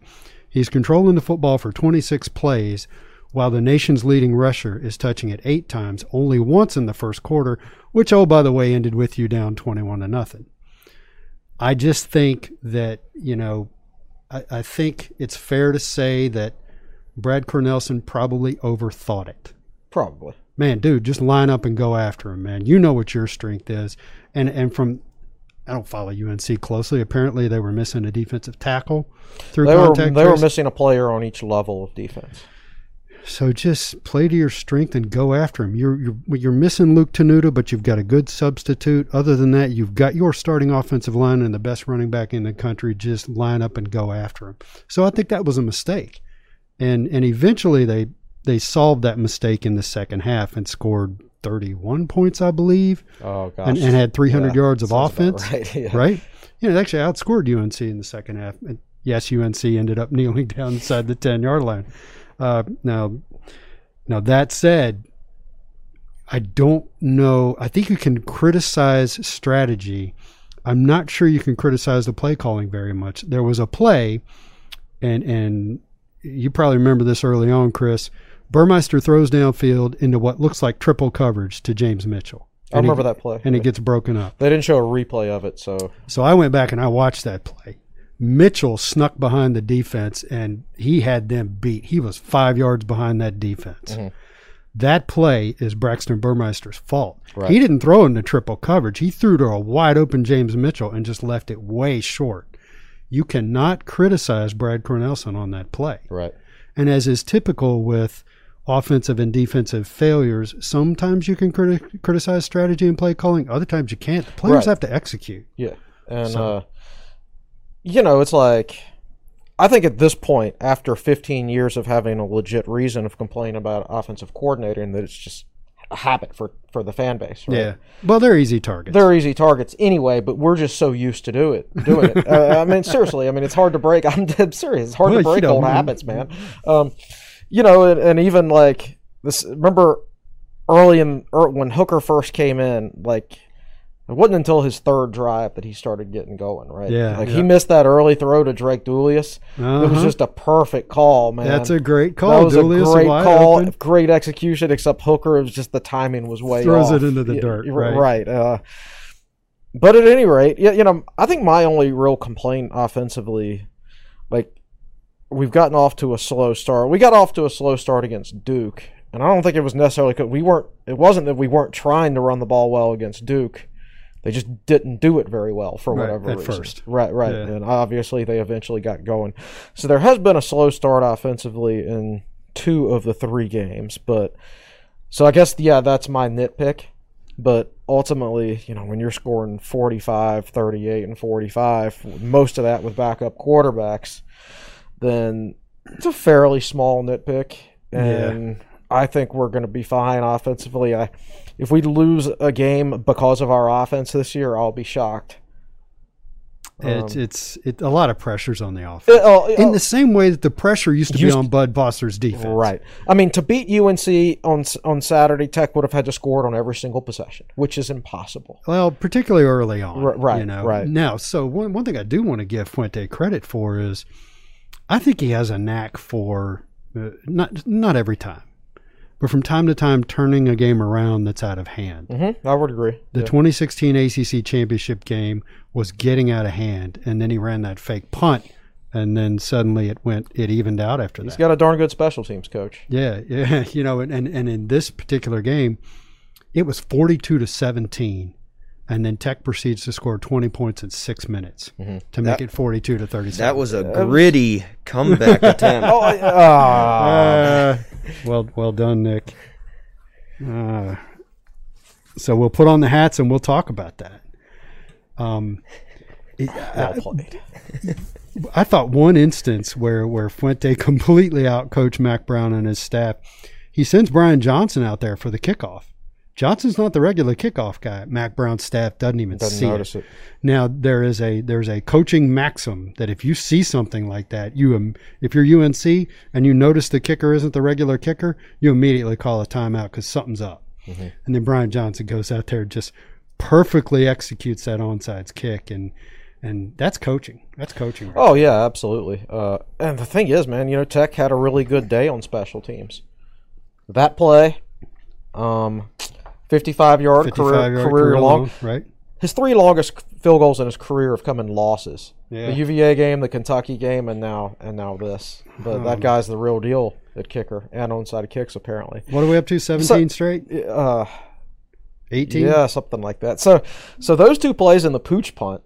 He's controlling the football for 26 plays, while the nation's leading rusher is touching it eight times, only once in the first quarter, which, oh, by the way, ended with you down 21 to nothing. I just think that, you know, I, I think it's fair to say that Brad Cornelsen probably overthought it. Probably. Man, dude, just line up and go after him, man. You know what your strength is. And and from I don't follow UNC closely. Apparently they were missing a defensive tackle through They were contact. they were missing a player on each level of defense. So just play to your strength and go after him. You're you're you're missing Luke Tenuta, but you've got a good substitute. Other than that, you've got your starting offensive line and the best running back in the country. Just line up and go after him. So I think that was a mistake, and and eventually they they solved that mistake in the second half and scored 31 points, I believe, Oh gosh. and, and had 300 Yeah, yards of offense. right, yeah. right? You know, they actually outscored UNC in the second half. And yes, UNC ended up kneeling down inside the 10 yard line. Uh, now, now that said, I don't know. I think you can criticize strategy. I'm not sure you can criticize the play calling very much. There was a play, and and you probably remember this early on, Chris. Burmeister throws downfield into what looks like triple coverage to James Mitchell. I And he- remember that play. and it gets broken up. They didn't show a replay of it, so So I went back and I watched that play. Mitchell snuck behind the defense and he had them beat. He was five yards behind that defense. Mm-hmm. That play is Braxton Burmeister's fault. Right. He didn't throw into triple coverage. He threw to a wide open James Mitchell and just left it way short. You cannot criticize Brad Cornelsen on that play. right. And as is typical with offensive and defensive failures, sometimes you can criti- criticize strategy and play calling. Other times you can't. The players Right. have to execute. Yeah. And So- uh you know, it's like I think at this point, after 15 years of having a legit reason of complaining about offensive coordinator, and that it's just a habit for for the fan base. Right? Yeah. Well, they're easy targets. They're easy targets anyway, but we're just so used to do it, doing it. uh, I mean, seriously, I mean, it's hard to break. I'm dead serious. It's hard Well, to break old man. habits, man. Um, you know, and, and even like this. Remember early in er, when Hooker first came in, like it wasn't until his third drive that he started getting going. Right? Yeah, Like yeah. he missed that early throw to Drake DeIuliis. It was Uh-huh. just a perfect call, man. That's a great call. That was DeIuliis a great call, open. great execution. Except Hooker, it was just the timing was way Throws off. it into the Yeah, dirt, right. Right. Uh, but at any rate, yeah, you know, I think my only real complaint offensively, like we've gotten off to a slow start. We got off to a slow start against Duke, and I don't think it was necessarily because we weren't. It wasn't that we weren't trying to run the ball well against Duke. They just didn't do it very well for Right, whatever at reason. first. Right, right. Yeah. And obviously they eventually got going. So there has been a slow start offensively in two of the three games, but so I guess yeah, that's my nitpick. But ultimately, you know, when you're scoring 45, 38 and 45, most of that with backup quarterbacks, then it's a fairly small nitpick and I think we're going to be fine offensively. I if we lose a game because of our offense this year, I'll be shocked. It's Um, it's it, a lot of pressures on the offense. Uh, oh, In oh, the same way that the pressure used to be on Bud Foster's defense. Right. I mean, to beat UNC on on Saturday, Tech would have had to score it on every single possession, which is impossible. Well, particularly early on. R- right, You know. right. Now, so one one thing I do want to give Fuente credit for is, I think he has a knack for uh, not not every time, but from time to time turning a game around that's out of hand. hmm I would agree. The Yeah. 2016 ACC championship game was getting out of hand, and then he ran that fake punt, and then suddenly it went it evened out after He's that. He's got a darn good special teams coach. Yeah, yeah, you know, and, and and in this particular game, it was 42 to 17, and then Tech proceeds to score 20 points in six minutes to make it 42 to 37. That was a gritty comeback attempt. Oh. Uh, well, well done, Nick. Uh, so we'll put on the hats and we'll talk about that. Um, it- well played. I thought one instance where where Fuente completely outcoached Mack Brown and his staff, he sends Brian Johnson out there for the kickoff. Johnson's not the regular kickoff guy. Mack Brown's staff doesn't even Doesn't see notice it. it. Now there is a there's a coaching maxim that if you see something like that, you if you're UNC and you notice the kicker isn't the regular kicker, you immediately call a timeout because something's up. And then Brian Johnson goes out there and just perfectly executes that onside kick and and that's coaching. That's coaching. Right Oh yeah, absolutely. Uh, and the thing is, man, you know, Tech had a really good day on special teams. That play, um, fifty-five yard 55 career, yard career long. right? His three longest field goals in his career have come in losses. Yeah. The UVA game, the Kentucky game, and now and now this. But that guy's the real deal at kicker and onside kicks apparently. What are we up to? 17 straight? Uh, 18? yeah, something like that. So, so those two plays in the pooch punt.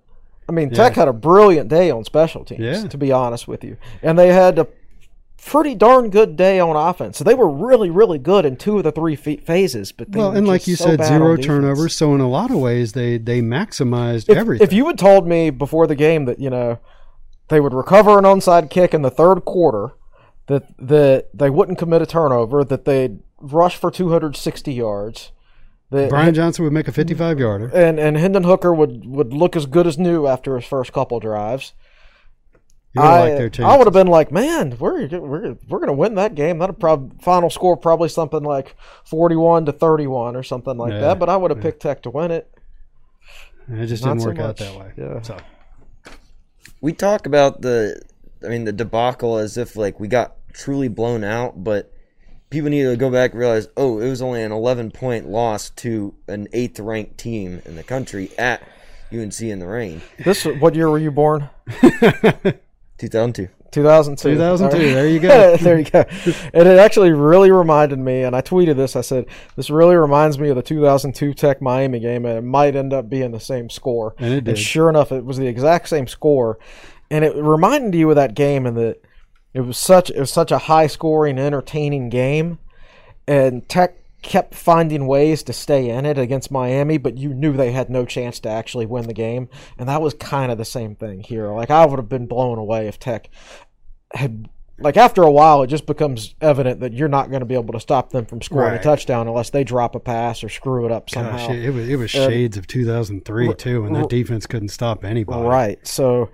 I mean, Tech had a brilliant day on special teams. Yeah. To be honest with you, and they had to pretty darn good day on offense. So they were really, really good in two of the three phases. But Well, and like you so said, zero turnovers. So in a lot of ways, they they maximized If, everything. if you had told me before the game that you know they would recover an onside kick in the third quarter, that that they wouldn't commit a turnover, that they'd rush for 260 yards, that Brian Johnson would make a 55 yarder. and and Hendon Hooker would would look as good as new after his first couple drives. You would I, like their I would have been like, man, we're we're we're gonna win that game. That'll prob final score probably something like forty-one to thirty-one or something like Yeah, that. But I would have picked Tech to win it. It just Not didn't so work out that way. Yeah. So we talk about the I mean the debacle as if like we got truly blown out, but people need to go back and realize, oh, it was only an 11 point loss to an eighth ranked team in the country at UNC in the rain. This what year were you born? 2002. 2002. 2002, All right. there you go. there you go. And it actually really reminded me, and I tweeted this. I said, "This really reminds me of the 2002 Tech Miami game, and it might end up being the same score." And it did. sure enough, it was the exact same score, and it reminded you of that game, and that it was such it was such a high scoring, entertaining game, and Tech kept finding ways to stay in it against Miami, but you knew they had no chance to actually win the game, and that was kind of the same thing here. Like I would have been blown away if Tech had like after a while it just becomes evident that you're not going to be able to stop them from scoring a touchdown unless they drop a pass or screw it up somehow. gosh, it, was it was And- shades of 2003 too, and that defense couldn't stop anybody. Right. So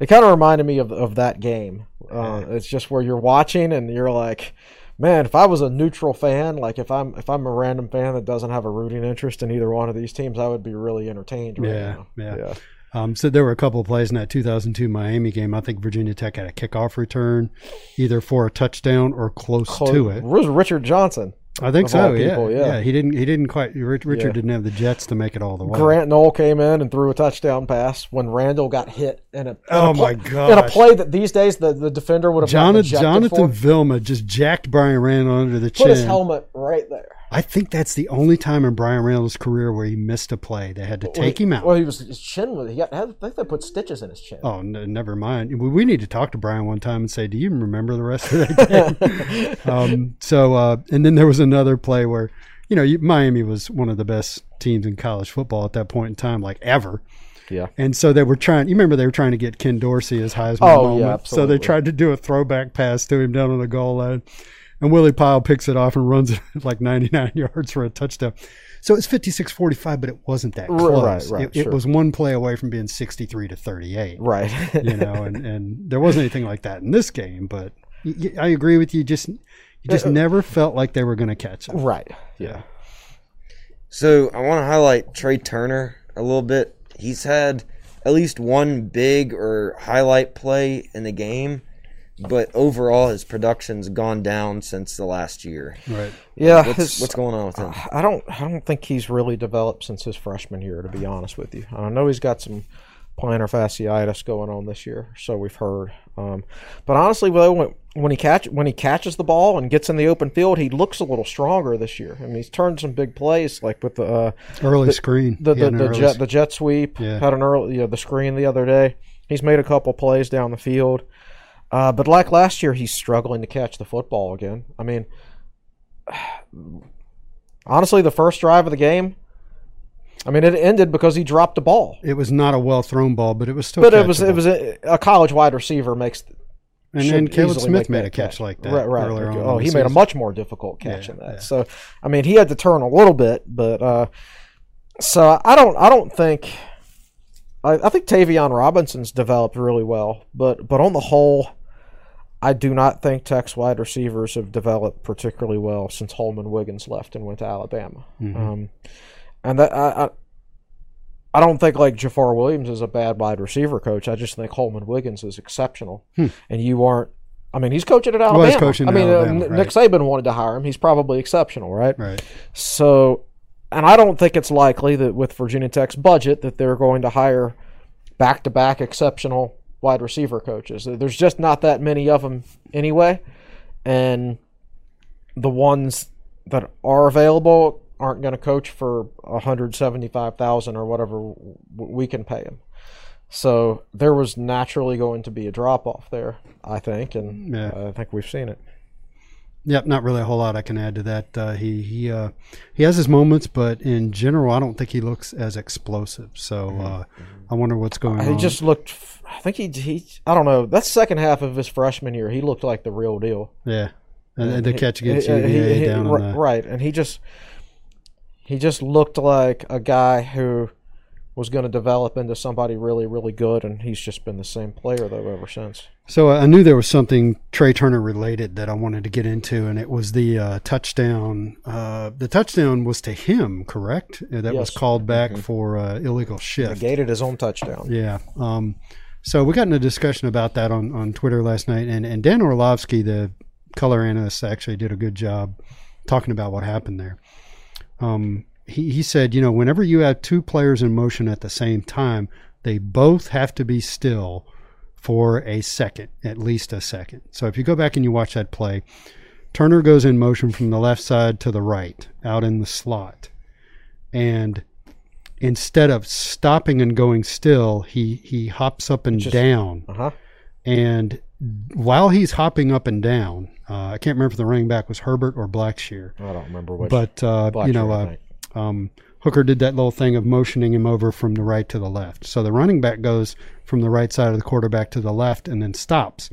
it kind of reminded me of of that game. Uh, it's just where you're watching and you're like, man, if I was a neutral fan, like if I'm if I'm a random fan that doesn't have a rooting interest in either one of these teams, I would be really entertained right Yeah, now. yeah. Um, so there were a couple of plays in that 2002 Miami game. I think Virginia Tech had a kickoff return, either for a touchdown or close Clo- to it. was Richard Johnson. I think so. yeah. people, yeah. He didn't. He didn't quite. Richard Yeah. didn't have the Jets to make it all the way. Grant Noel came in and threw a touchdown pass when Randall got hit in a in Oh a my god! in a play that these days the, the defender would have Jonathan, Jonathan. Vilma just jacked Bryan Randall under the Put his helmet right there. I think that's the only time in Bryan Randall's career where he missed a play. They had to take him out. Well, he was his chin was he got. I think they put stitches in his chin. Oh, n- never mind. We, we need to talk to Brian one time and say, "Do you even remember the rest of that game?" um, so, uh, and then there was another play where, you know, Miami was one of the best teams in college football at that point in time, like ever. Yeah. And so they were trying. You remember they were trying to get Ken Dorsey as Heisman Oh, moment. yeah, So they tried to do a throwback pass to him down on the goal line, and Willie Pile picks it off and runs it like 99 yards for a touchdown. So it's 56-45, but it wasn't that close. right, right, it, it was one play away from being 63 to 38 Right. you know, and, and there wasn't anything like that in this game. But I agree with you. Just you just uh, uh, never felt like they were going to catch them. right. Yeah. So I want to highlight Tre Turner a little bit. He's had at least one big or highlight play in the game, but overall his production's gone down since the last year. Right. Yeah. What's his- what's going on with him? I don't. I don't think he's really developed since his freshman year. To be honest with you, I know he's got some plantar fasciitis going on this year, so we've heard. Um, but honestly, though, when, when he catch when he catches the ball and gets in the open field, he looks a little stronger this year. I mean, he's turned some big plays, like with the uh, Early screen. the the, the early jet s- the jet sweep Yeah. had an early you know, the screen the other day. He's made a couple plays down the field, uh, but like last year, he's struggling to catch the football again. I mean, honestly, the first drive of the game, I mean, it ended because he dropped the ball. It was not a well thrown ball, but it was still. But it was it was a, a college wide receiver makes. And then Caleb Smith made a catch like that Right, right. earlier on. Oh, he made a much more difficult catch Yeah, in that. yeah. So, I mean, he had to turn a little bit, but uh, so I don't, I don't think, I, I think Tayvion Robinson's developed really well, but but on the whole, I do not think Tech's wide receivers have developed particularly well since Holman Wiggins left and went to Alabama. Mm-hmm. Um, and that I, I I don't think like Jafar Williams is a bad wide receiver coach. I just think Holman Wiggins is exceptional, and you aren't. I mean, he's coaching at Alabama. Hmm. Was coaching I mean, uh, Alabama, N- Nick. Saban wanted to hire him. He's probably exceptional, right? Right. So, and I don't think it's likely that with Virginia Tech's budget that they're going to hire back-to-back exceptional wide receiver coaches. There's just not that many of them anyway, and the ones that are available aren't going to coach for 175,000 or whatever we can pay them. So there was naturally going to be a drop off there, I think, and Yeah. I think we've seen it. Yep, not really a whole lot I can add to that. Uh, he he uh, he has his moments, but in general, I don't think he looks as explosive. So uh, I wonder what's going He on. He just looked. I think he he. I don't know. That second half of his freshman year, he looked like the real deal. yeah, and, and the He- catch against he- UVA he- he- down on the right, and he just he just looked like a guy who was going to develop into somebody really, really good, and he's just been the same player though ever since. So I knew there was something Tre Turner related that I wanted to get into, and it was the uh, touchdown. Uh, the touchdown was to him, correct? Uh, That was called back for uh, illegal shift. Negated his own touchdown. Yeah. Um, so we got in a discussion about that on, on Twitter last night, and, and Dan Orlovsky, the color analyst, actually did a good job talking about what happened there. Um, he, he said, you know, whenever you have two players in motion at the same time, they both have to be still for a second, at least a second. So if you go back and you watch that play, Turner goes in motion from the left side to the right, out in the slot. And instead of stopping and going still, he, he hops up and Just- down. Uh huh. And while he's hopping up and down, uh, I can't remember if the running back was Herbert or Blackshear, I don't remember which. but uh, you know, uh. Um, Hooker did that little thing of motioning him over from the right to the left. So the running back goes from the right side of the quarterback to the left and then stops.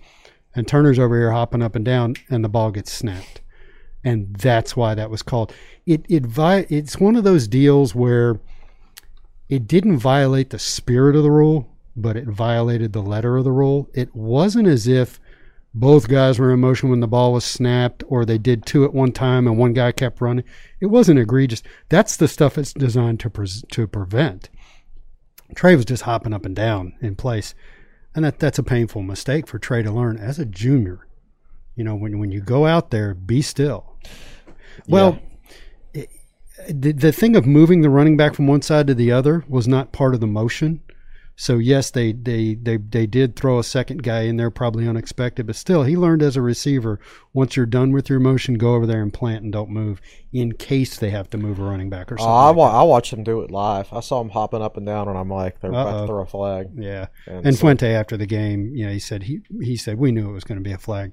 And Turner's over here hopping up and down, and the ball gets snapped. And that's why that was called. It it vi- It's one of those deals where it didn't violate the spirit of the rule, but it violated the letter of the rule. It wasn't as if both guys were in motion when the ball was snapped or they did two at one time and one guy kept running. It wasn't egregious. That's the stuff it's designed to pres to prevent. Tre was just hopping up and down in place. And that, that's a painful mistake for Tre to learn as a junior. You know, when, when you go out there, be still. Well, it- the, the thing of moving the running back from one side to the other was not part of the motion. So yes, they, they, they, they did throw a second guy in there, probably unexpected, but still, he learned as a receiver. Once you're done with your motion, go over there and plant and don't move, in case they have to move a running back or Oh, something. I, like wa- I watched him do it live. I saw him hopping up and down, and I'm like, they're about to throw a flag. Yeah. And And so- Fuente after the game, you know, he said he he said we knew it was going to be a flag,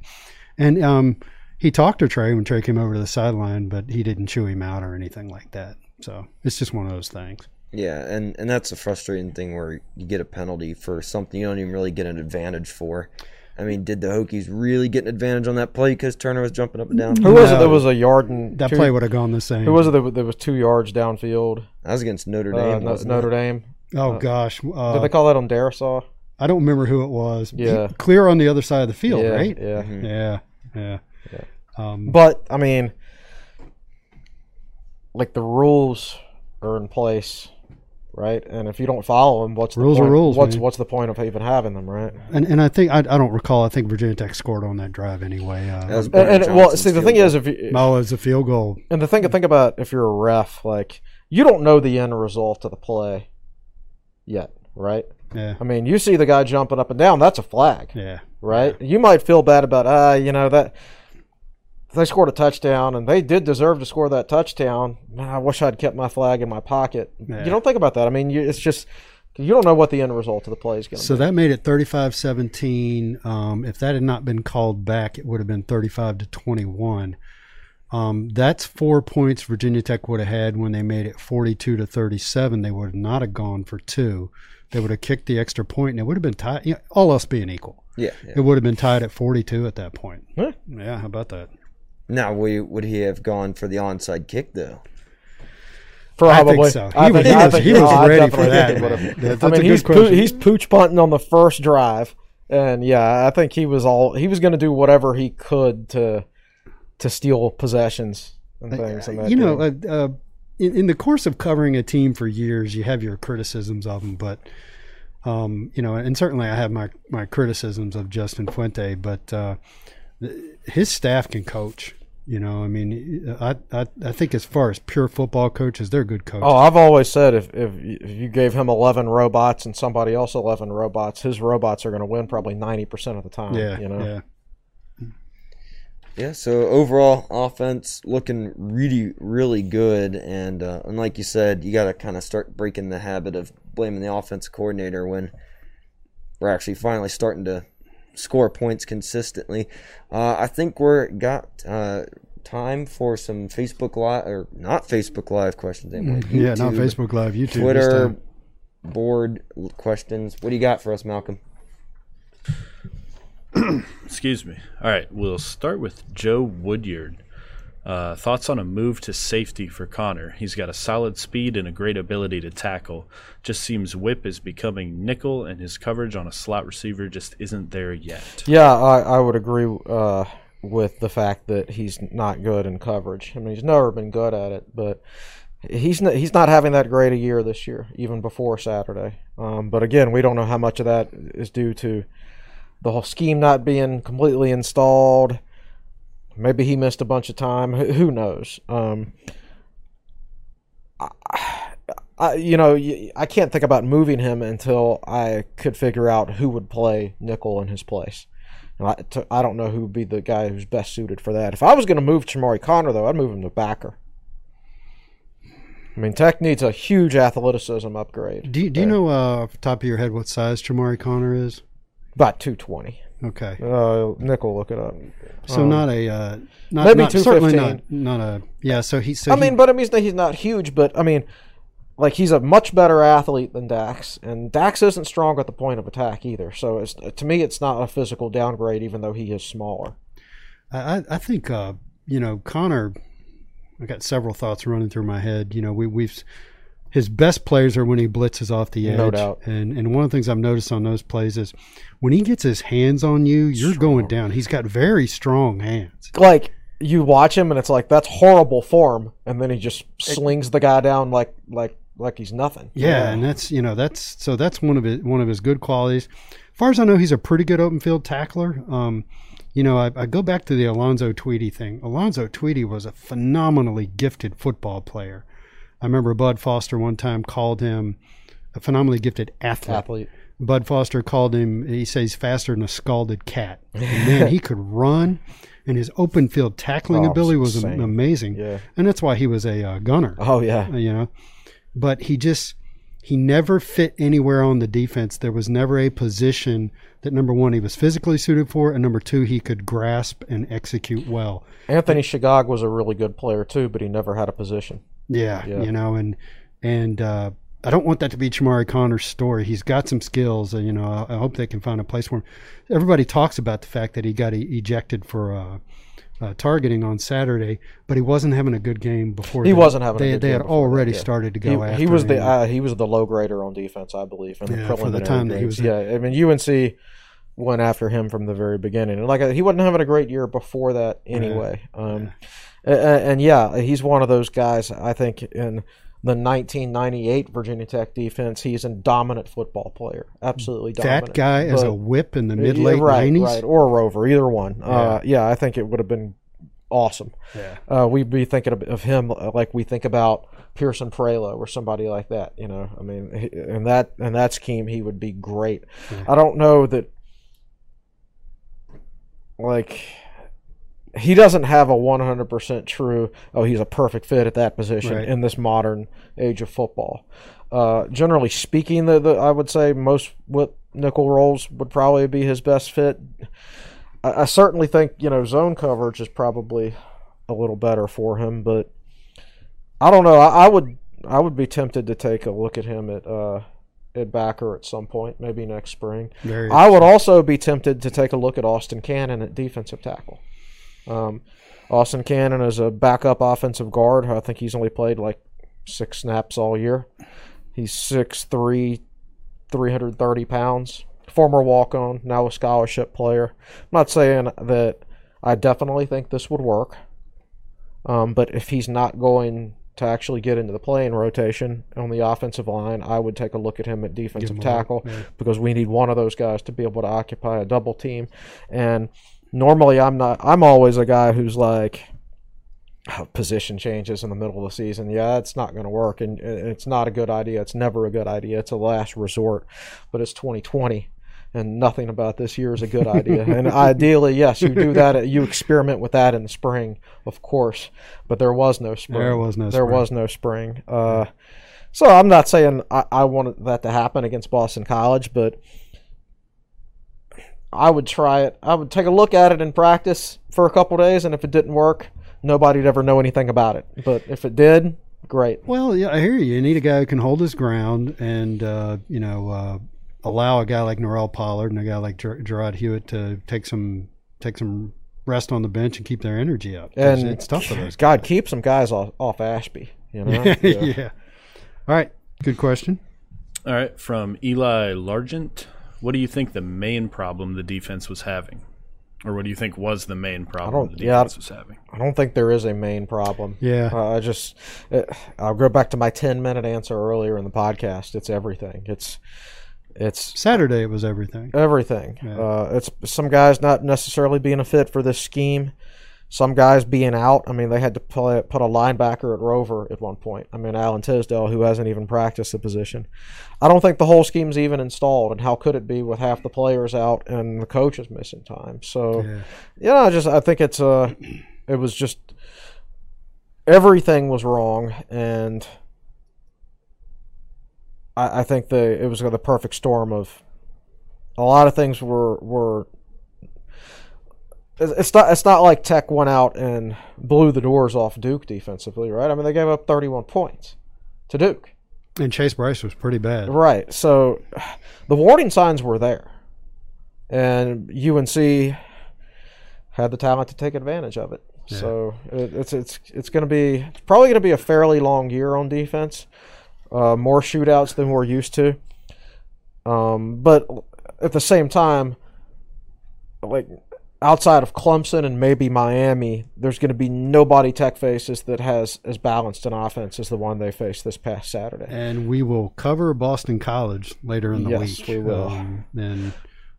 and um, he talked to Tre when Tre came over to the sideline, but he didn't chew him out or anything like that. So it's just one of those things. Yeah, and, and that's a frustrating thing where you get a penalty for something you don't even really get an advantage for. I mean, did the Hokies really get an advantage on that play because Turner was jumping up and down? Who was it No. that was a yard and That two, play would have gone the same. Who was it that, that was two yards downfield? That was against Notre Uh, Dame. No- wasn't Notre it? Dame. Oh gosh, uh, Did they call that on Darrisaw? I don't remember who it was. Yeah. Clear on the other side of the field, yeah, right? Yeah. Yeah, yeah. Um, But I mean, like the rules are in place, right? And if you don't follow them, what's the Rules are point? rules, What's man. what's the point of even having them, right? and and I think I, I don't recall. I think Virginia Tech scored on that drive anyway. Uh, That And, and well, see, the thing goal. is, if you, oh, it was a field goal. and the thing to think about, if you're a ref, like you don't know the end result of the play yet, right? Yeah, I mean, you see the guy jumping up and down, that's a flag. yeah. right? You might feel bad about, ah, you know that they scored a touchdown and they did deserve to score that touchdown. Man, I wish I'd kept my flag in my pocket. Yeah. You don't think about that. I mean, you, it's just you don't know what the end result of the play is going to So be. So that made it 35-17. Um, if that had not been called back, it would have been 35 to 21. Um, that's four points Virginia Tech would have had when they made it 42 to 37. They would not have gone for two. They would have kicked the extra point, and it would have been tied. You know, all else being equal, Yeah, yeah. it would have been tied at 42 at that point. Yeah. Yeah, how about that? Now, would would he have gone for the onside kick though? Probably. I think so. He I was- think- he I think- he was no, I ready for that, think he man. would've- That- that's I a mean, he's poo- question. he's pooch punting on the first drive, and yeah, I think he was all he was going to do whatever he could to to steal possessions and things. in that you know, uh, uh, in, in the course of covering a team for years, you have your criticisms of them, but um, you know, and certainly I have my my criticisms of Justin Fuente, but uh, his staff can coach. You know, I mean, I, I I think as far as pure football coaches, they're good coaches. Oh, I've always said if, if if you gave him eleven robots and somebody else eleven robots, his robots are going to win probably ninety percent of the time. yeah, you know. yeah. Yeah, so overall offense looking really, really good, and uh, and like you said, you got to kind of start breaking the habit of blaming the offense coordinator when we're actually finally starting to score points consistently. Uh, I think we're got uh, time for some Facebook Live or not Facebook Live questions anymore. Yeah, not Facebook Live, YouTube. this Twitter board questions. What do you got for us, Malcolm? Excuse me. All right, we'll start with Joe Woodyard. Uh, thoughts on a move to safety for Conner? He's got a solid speed and a great ability to tackle. Just seems whip is becoming nickel, and his coverage on a slot receiver just isn't there yet. Yeah, I, I would agree uh, with the fact that he's not good in coverage. I mean, he's never been good at it, but he's not, he's not having that great a year this year, even before Saturday. Um, but again, we don't know how much of that is due to the whole scheme not being completely installed. Maybe he missed a bunch of time. Who, who knows? Um, I, I, you know, I can't think about moving him until I could figure out who would play nickel in his place. And I, t- I don't know who would be the guy who's best suited for that. If I was going to move Chamarri Conner, though, I'd move him to backer. I mean, Tech needs a huge athleticism upgrade. Do you, do you know uh, off the top of your head what size Chamarri Conner is? About 220. Okay. Uh, nickel, look it up. So Um, not a uh, not, maybe not, certainly not not a yeah. So he so I he- mean, but I mean, he's not huge, but I mean, like he's a much better athlete than Dax, and Dax isn't strong at the point of attack either. So it's to me, it's not a physical downgrade, even though he is smaller. I, I- I think uh, you know Conner. I got several thoughts running through my head. You know, we we've his best plays are when he blitzes off the edge. No doubt. And and one of the things I've noticed on those plays is when he gets his hands on you, you're going down. He's got very strong hands. Like you watch him, and it's like that's horrible form, and then he just slings the guy down like like like he's nothing. Yeah, and that's you know that's so that's one of his one of his good qualities. As far as I know, he's a pretty good open field tackler. Um, you know, I, I go back to the Alonzo Tweedy thing. Alonzo Tweedy was a phenomenally gifted football player. I remember Bud Foster one time called him a phenomenally gifted athlete. athlete. Bud Foster called him. He says faster than a scalded cat. And man, he could run, and his open field tackling Oh, ability was insane. amazing. Yeah. and that's why he was a uh, gunner Oh yeah. you know. But he just he never fit anywhere on the defense. There was never a position that number one he was physically suited for, and number two he could grasp and execute well. Anthony Shegog was a really good player too, but he never had a position. Yeah, Yeah. you know, and and uh, I don't want that to be Chamarri Conner's story. He's got some skills, and you know, I, I hope they can find a place for him. Everybody talks about the fact that he got e- ejected for. Uh, uh, targeting on Saturday, but he wasn't having a good game before. He that. wasn't having a They, good they game had before that, already yeah. started to He, go after he was the uh, he was the low grader on defense, I believe, in the Yeah, for the time that he was. Yeah, I mean UNC went after him from the very beginning, and like he wasn't having a great year before that anyway. Um, a- a- and, yeah, he's one of those guys. I think in the 1998 Virginia Tech defense, he's a dominant football player, absolutely dominant. that guy as a whip in the Yeah, mid late right, nineties. right, or a rover, either one. Uh, yeah, I think it would have been awesome. Yeah. Uh, we'd be thinking of, of him uh, like we think about Pierson Prioleau or somebody like that. You know, I mean, in that in that scheme, he would be great. I don't know that, like. He doesn't have a 100% true, oh, he's a perfect fit at that position Right. in this modern age of football. Uh, generally speaking, the, the I would say most what nickel roles would probably be his best fit. I, I certainly think you know zone coverage is probably a little better for him, but I don't know. I, I would I would be tempted to take a look at him at uh, at backer at some point, maybe next spring. I would also be tempted to take a look at Austin Cannon at defensive tackle. Um, Austin Cannon is a backup offensive guard. I think he's only played like six snaps all year. He's 6'3", 330 pounds. Former walk-on, now a scholarship player. I'm not saying that I definitely think this would work. Um, but if he's not going to actually get into the playing rotation on the offensive line, I would take a look at him at defensive him tackle because we need one of those guys to be able to occupy a double team. And normally, I'm not. I'm always a guy who's like "Oh, position changes in the middle of the season. Yeah, it's not going to work, and it's not a good idea. It's never a good idea. It's a last resort. But it's 2020 and nothing about this year is a good idea. and ideally, yes, you do that. You experiment with that in the spring, of course. But there was no spring. There was no There spring. was no spring. Uh, so I'm not saying I, I wanted that to happen against Boston College, but I would try it. I would take a look at it in practice for a couple days, and if it didn't work, nobody'd ever know anything about it. But if it did, great. Well, yeah, I hear you. You need a guy who can hold his ground and uh, you know uh, allow a guy like Norell Pollard and a guy like Ger- Jarrod Hewitt to take some take some rest on the bench and keep their energy up. And it's tough for those. God, keep some guys off, off Ashby. You know, guys. yeah. All right. Good question. All right, from Eli Largent. What do you think the main problem the defense was having? Or what do you think was the main problem don't- the yeah, defense was having? I don't think there is a main problem. Yeah. Uh, I just, uh, I'll go back to my ten minute answer earlier in the podcast. It's everything. It's, it's Saturday it was everything. everything. Uh, it's some guys not necessarily being a fit for this scheme. Some guys being out. I mean, they had to play, put a linebacker at Rover at one point. I mean, Alan Tisdale, who hasn't even practiced the position. I don't think the whole scheme's even installed. And how could it be with half the players out and the coaches missing time? So, Yeah. you know, I just I think it's uh, it was just everything was wrong, and I, I think the it was the perfect storm of a lot of things were were. it's- not. It's not like Tech went out and blew the doors off Duke defensively, right? I mean, they gave up 31 points to Duke, And Chase Brice was pretty bad. right? So, the warning signs were there, and UNC had the talent to take advantage of it. So it, it's it's it's going to be it's probably going to be a fairly long year on defense. Uh, more shootouts than we're used to. Um, but at the same time, like outside of Clemson and maybe Miami, there's going to be nobody Tech faces that has as balanced an offense as the one they faced this past Saturday. And we will cover Boston College later in the Yes, week. we will. Um, and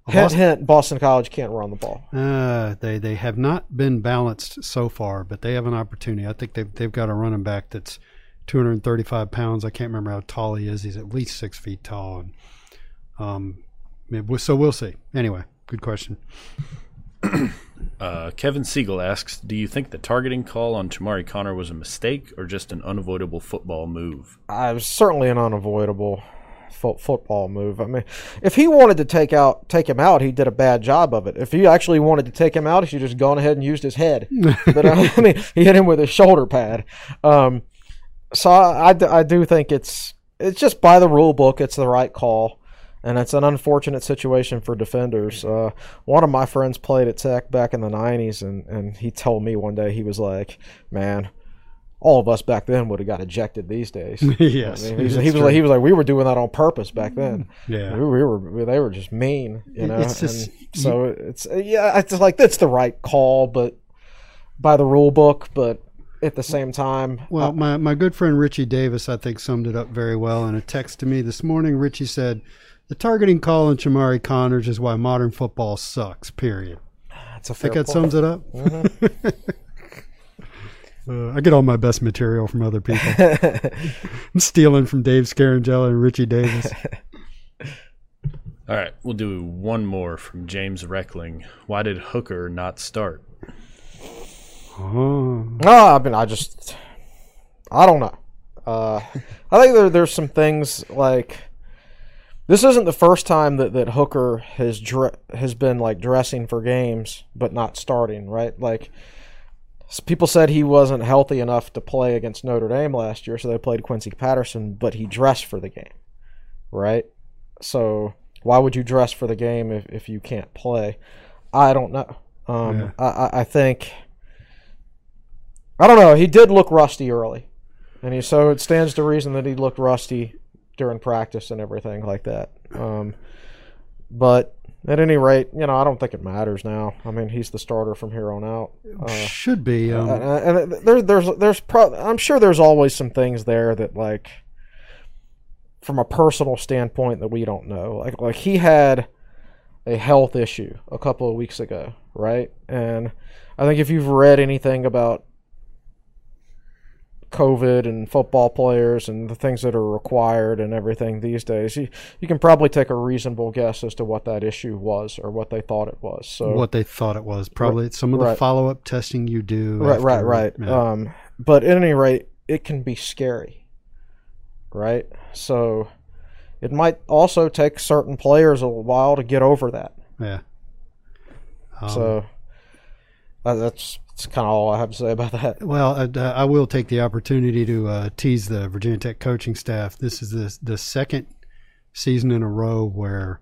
Hint, Boston, hint, Boston College can't run the ball. uh, they they have not been balanced so far, but they have an opportunity. I think they've they've got a running back that's 235 pounds. I can't remember how tall he is. He's at least six feet tall. And, um, so we'll see. Anyway, good question. Uh, Kevin Siegel asks, "Do you think the targeting call on Chamarri Conner was a mistake or just an unavoidable football move?" I was certainly an unavoidable fo- football move. I mean, if he wanted to take out take him out, he did a bad job of it. If he actually wanted to take him out, he should have just gone ahead and used his head. but uh, I mean, he hit him with his shoulder pad. Um, so I, I do think it's it's just by the rule book, it's the right call. And it's an unfortunate situation for defenders. Uh, one of my friends played at Tech back in the '90s, and, and he told me one day he was like, "Man, all of us back then would have got ejected these days." yes, I mean, he's, it's he was like he was like we were doing that on purpose back then. Yeah. we, we were they were just mean, you know. It's just- so it's yeah, it's like that's the right call, but by the rule book. But at the same time, Well, my, my good friend Richie Davis, I think, summed it up very well in a text to me this morning. Richie said, The targeting call on Chamarri Conners is why modern football sucks, period. that's a I fair think that point. sums it up. uh, I get all my best material from other people. I'm stealing from Dave Scarangella and Richie Davis. All right, we'll do one more from James Reckling. Why did Hooker not start? Oh, No, I mean, I just, I don't know. Uh, I think there, there's some things like this isn't the first time that, that Hooker has dre- has been like dressing for games but not starting. Right, like people said he wasn't healthy enough to play against Notre Dame last year, so they played Quincy Patterson, but he dressed for the game. Right, so why would you dress for the game if, if you can't play? I don't know. Um, Yeah. I, I, I think. I don't know. He did look rusty early, and he so it stands to reason that he looked rusty during practice and everything like that. Um, but at any rate, you know, I don't think it matters now. I mean, he's the starter from here on out. Uh, should be. Um, and and there, there's there's pro- I'm sure there's always some things there that like from a personal standpoint that we don't know. Like like he had a health issue a couple of weeks ago, right? And I think if you've read anything about COVID and football players and the things that are required and everything these days, you, you can probably take a reasonable guess as to what that issue was or what they thought it was. So what they thought it was. Probably some of the Right. follow up testing you do. right, right, after- right. yeah. Um, but at any rate, it can be scary, right? So it might also take certain players a while to get over that. yeah. so uh, that's that's kind of all I have to say about that. Well, uh, I will take the opportunity to uh, tease the Virginia Tech coaching staff. This is the the second season in a row where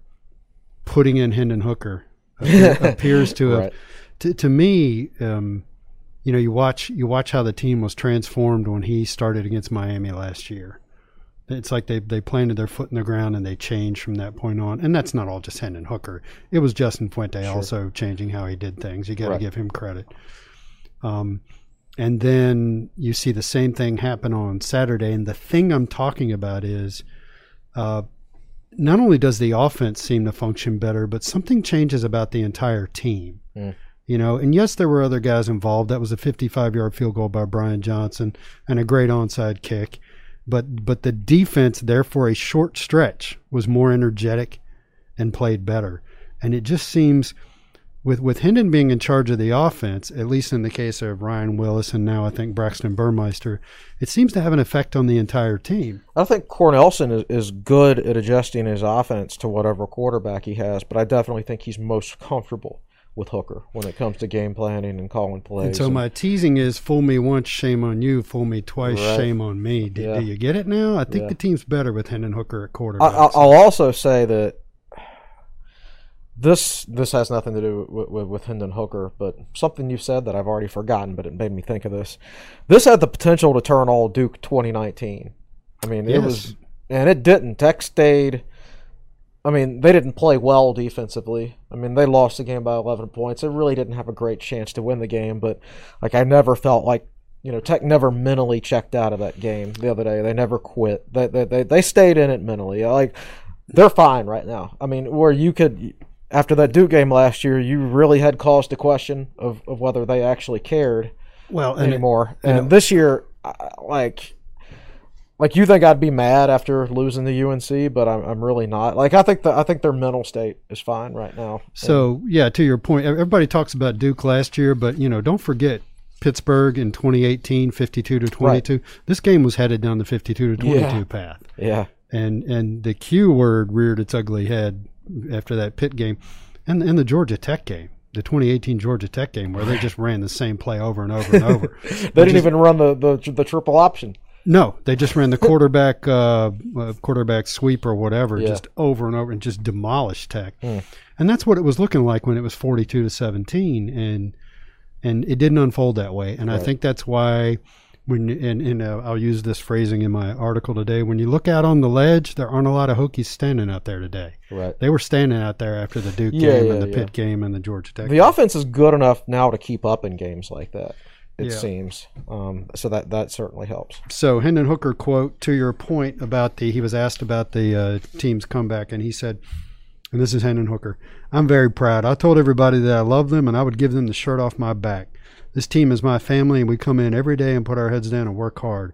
putting in Hendon Hooker appear, appears to have. Right. To, to me, um, you know, you watch you watch how the team was transformed when he started against Miami last year. It's like they they planted their foot in the ground and they changed from that point on. And that's not all just Hendon Hooker. It was Justin Fuente also changing how he did things. You got to Right. give him credit. Um, and then you see the same thing happen on Saturday. And the thing I'm talking about is, uh, not only does the offense seem to function better, but something changes about the entire team. You know, and yes, there were other guys involved. That was a 55 yard field goal by Brian Johnson and a great onside kick. But but the defense, there for a short stretch, was more energetic and played better. And it just seems with with Hendon being in charge of the offense, at least in the case of Ryan Willis and now I think Braxton Burmeister, it seems to have an effect on the entire team. I think Cornelsen is, is good at adjusting his offense to whatever quarterback he has, but I definitely think he's most comfortable with Hooker when it comes to game planning and calling plays. And so and- my teasing is fool me once, shame on you. Fool me twice, Right. shame on me. Do, Yeah. do you get it now? I think Yeah. the team's better with Hendon Hooker at quarterback. I- I'll also say that this this has nothing to do with, with, with Hendon Hooker, but something you said that I've already forgotten, but it made me think of this. This had the potential to turn all Duke 2019. I mean, it was, and it didn't. Tech stayed. I mean, they didn't play well defensively. I mean, they lost the game by 11 points. They really didn't have a great chance to win the game, but like I never felt like you know Tech never mentally checked out of that game the other day. They never quit. They they they, they stayed in it mentally. Like they're fine right now. I mean, where you could after that Duke game last year, you really had cause to question of, of whether they actually cared well, and it- anymore. And this year, like, like you think I'd be mad after losing the UNC, but I'm, I'm really not. Like, I think the I think their mental state is fine right now. So yeah, to your point, everybody talks about Duke last year, but you know, don't forget Pittsburgh in 2018, 52 to 22. This game was headed down the 52 to 22 Yeah. path, yeah, and and the Q word reared its ugly head after that Pitt game, and and the Georgia Tech game. The 2018 Georgia Tech game, where they just ran the same play over and over and over. they didn't even run the, the the triple option. No, they just ran the quarterback uh, uh, quarterback sweep or whatever, Yeah. just over and over, and just demolished Tech. And that's what it was looking like when it was forty-two to seventeen, and and it didn't unfold that way. And I think that's why when and, and uh, I'll use this phrasing in my article today. When you look out on the ledge, there aren't a lot of Hokies standing out there today. Right. They were standing out there after the Duke Yeah, game yeah, and the. Pitt game and the Georgia Tech. The game. offense is good enough now to keep up in games like that. It Yeah. seems. Um, so that that certainly helps. So Hendon Hooker quote to your point about the he was asked about the uh, team's comeback and he said, and this is Hendon Hooker, I'm very proud. I told everybody that I love them and I would give them the shirt off my back. This team is my family and we come in every day and put our heads down and work hard.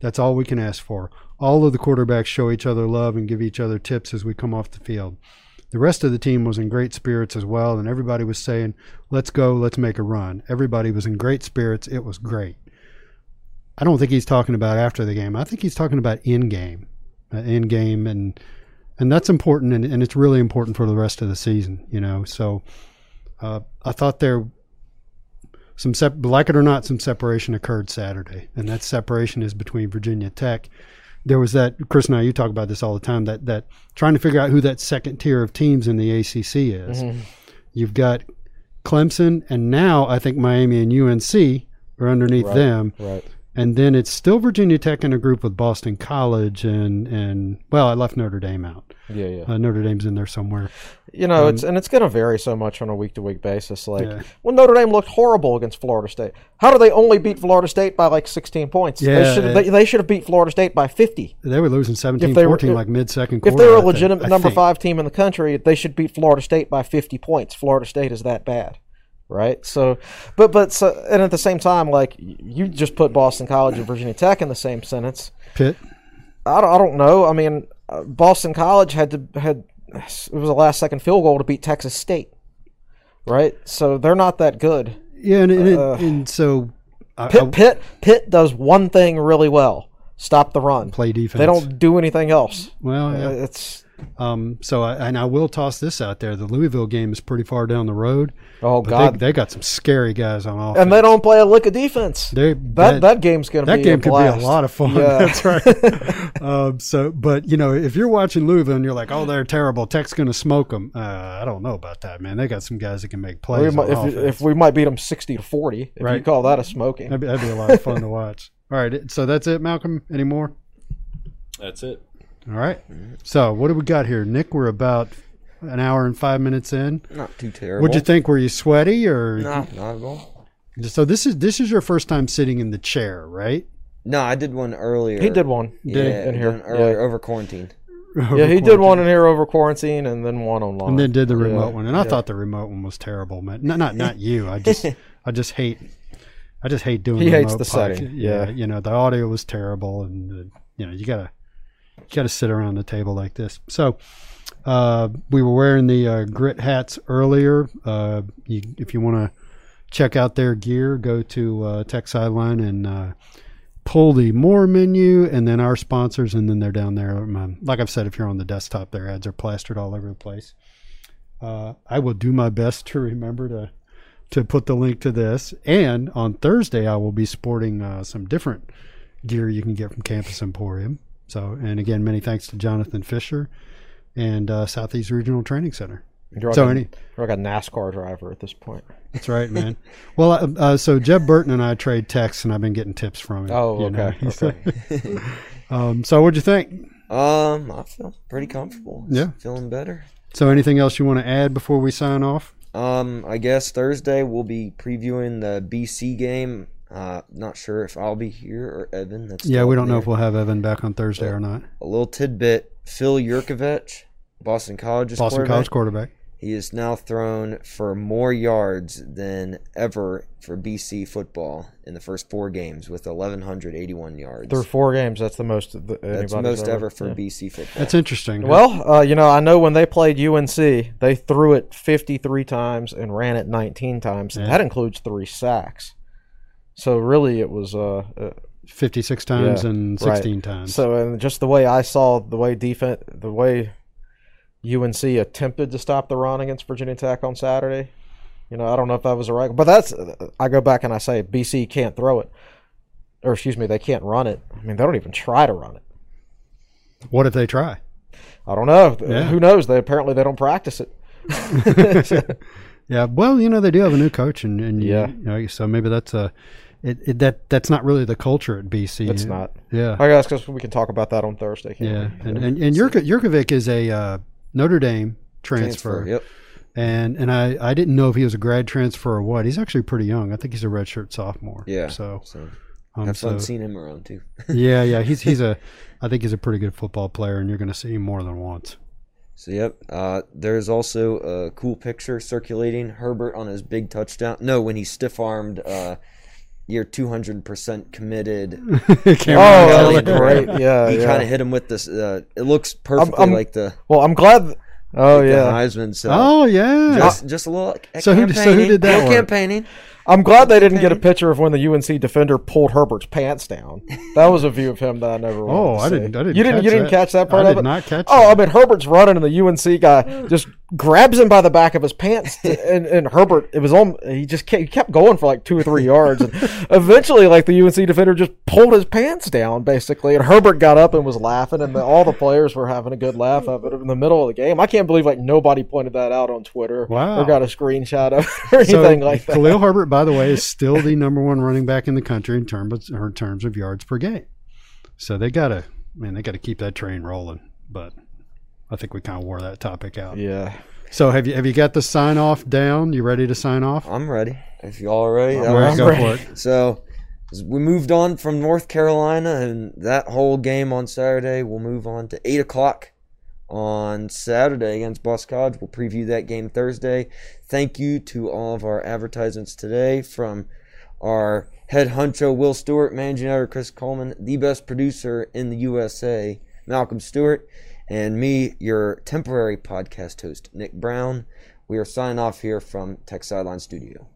That's all we can ask for. All of the quarterbacks show each other love and give each other tips as we come off the field. The rest of the team was in great spirits as well, and everybody was saying, Let's go, let's make a run. Everybody was in great spirits. It was great. I don't think he's talking about after the game. I think he's talking about in game, uh, in game, and and that's important, and, and it's really important for the rest of the season. You know, so uh, I thought there some sep- like it or not, some separation occurred Saturday, and that separation is between Virginia Tech. There was that Chris and I. You talk about this all the time. That that trying to figure out who that second tier of teams in the ACC is. Mm-hmm. You've got Clemson, and now I think Miami and UNC are underneath them. Right. And then it's still Virginia Tech in a group with Boston College and and well, I left Notre Dame out. Yeah, yeah. Uh, Notre Dame's in there somewhere. You know, it's and it's going to vary so much on a week to week basis. Like Yeah. when Notre Dame looked horrible against Florida State, how do they only beat Florida State by like 16 points? Yeah, they should they, they should have beat Florida State by 50. They were losing 17 they were- 14 like mid second quarter. If they're a legitimate I number five team in the country, they should beat Florida State by 50 points. Florida State is that bad, right? So, but but so, and at the same time, like you just put Boston College and Virginia Tech in the same sentence. Pitt. I don't, I don't know. I mean, uh, Boston College had to had it was a last second field goal to beat Texas State, right? So they're not that good. Yeah, and, and, Uh, and so I, I Pitt Pitt Pitt does one thing really well: stop the run. play defense. They don't do anything else. Well, Uh, yeah. It's Um, so, I, and I will toss this out there: the Louisville game is pretty far down the road. Oh God! they, they got some scary guys on offense, and they don't play a lick of defense. They, that, that game's going to that be game a could be a lot of fun. Yeah. That's right. um, so, but you know, if you're watching Louisville and you're like, "Oh, they're terrible," Tech's going to smoke them. Uh, I don't know about that, man. They got some guys that can make We plays. might, on if, offense. if we might beat them sixty to forty, if you call that a smoking. that'd, be, that'd be a lot of fun to watch. All right, so that's it, Malcolm. Any more? That's it. All right. So, what do we got here, Nick? We're about an hour and five minutes in. Not too terrible. What'd you think? Were you sweaty or? Nah, not at all. So this is this is your first time sitting in the chair, right? No, I did one earlier. He did one Yeah, in here. earlier Yeah. over quarantine. Yeah, he did one in here over quarantine, and then one online. and then did the remote Yeah. one. And I thought the remote one was terrible, man. No, not not you. I just I just hate I just hate doing. He hates the podcast. setting, Yeah, yeah. you know the audio was terrible, and uh, you know you gotta you gotta sit around the table like this. So. Uh, we were wearing the uh, grit hats earlier. Uh, you, if you want to check out their gear, go to uh, Tech Sideline and uh, pull the more menu, and then our sponsors, and then they're down there. Um, like I've said, if you're on the desktop, their ads are plastered all over the place. Uh, I will do my best to remember to to put the link to this. And on Thursday, I will be sporting uh, some different gear you can get from Campus Emporium. So, and again, many thanks to Jonathan Fisher and uh, Southeast Regional Training Center. You're like, So a, any- you're like a NASCAR driver at this point. That's right, man. well, uh, uh, so Jeb Burton and I trade texts, and I've been getting tips from him. Oh, you know. okay, He's- okay. um, so, what'd you think? Um, I feel pretty comfortable. Yeah. feeling better. So, anything else you want to add before we sign off? Um, I guess Thursday we'll be previewing the BC game. Uh, not sure if I'll be here or Evan. That's Yeah, we don't know if we'll have Evan back on Thursday or not. A little tidbit: Phil Jurkovec, Boston College's Boston quarterback. College quarterback. He is now thrown for more yards than ever for BC football in the first four games with 1,181 yards. Through four games, that's the most. That That's anybody's most ever for yeah. BC football. That's interesting. Well, uh, you know, I know when they played UNC, they threw it 53 times and ran it 19 times. Yeah. That includes three sacks. So really, it was uh, uh 56 times yeah, and right. 16 times. So and just the way I saw the way defense, the way UNC attempted to stop the run against Virginia Tech on Saturday. You know, I don't know if that was the right, but that's I go back and I say BC can't throw it, or excuse me, they can't run it. I mean, they don't even try to run it. what if they try? I don't know. Yeah. Who knows? They apparently they don't practice it. Yeah, well, you know they do have a new coach, and, and Yeah. you know, so maybe that's a it, it, that that's not really the culture at BC. It's not. Yeah, I guess because we can talk about that on Thursday. yeah, we? and and, and Jurko, Jurkovec is a uh, Notre Dame transfer, Yep. and and I I didn't know if he was a grad transfer or what. He's actually pretty young. I think he's a redshirt sophomore. Yeah. So So um, have fun so- seeing him around too. yeah, yeah, he's he's a I think he's a pretty good football player, and you're going to see him more than once. So yep, uh, there's also a cool picture circulating Herbert on his big touchdown. No, when he stiff armed, uh, you're 200 percent committed. Cameron Oh, Kelly. great. Yeah, he yeah. kind of hit him with this. Uh, it looks perfectly I'm- like the, Well, I'm glad. th- oh the yeah, Heisman. So Oh yeah, just just a little. So who- so who did that campaigning. I'm glad they didn't get a picture of when the UNC defender pulled Herbert's pants down. That was a view of him that I never. Oh, to I see. didn't- I didn't You didn't. catch you didn't that. catch that part I of did it. not catch Oh, I mean Herbert's running, and the UNC guy just grabs him by the back of his pants, to- and, and Herbert. It was on. He just kept, he kept going for like two or three yards, and eventually, like the UNC defender just pulled his pants down basically, and Herbert got up and was laughing, and the, all the players were having a good laugh of it in the middle of the game. I can't believe like nobody pointed that out on Twitter Wow. or got a screenshot of it or So anything like that. Khalil Herbert, by the way, is still the number one running back in the country in terms of, in terms of yards per game. So they gotta, man, they gotta keep that train rolling. But I think we kind of wore that topic out. Yeah. So have you have you got the sign off down? You ready to sign off? I'm ready. If y'all are ready, All right, was- go ready. for it. So we moved on from North Carolina, and that whole game on Saturday. We'll move on to eight o'clock on Saturday against Boss College. We'll preview that game Thursday. Thank you to all of our advertisements today from our head honcho Will Stewart, managing editor Chris Coleman, the best producer in the USA, Malcolm Stewart, and me, your temporary podcast host, Nick Brown. We are signing off here from Tech Sideline Studio.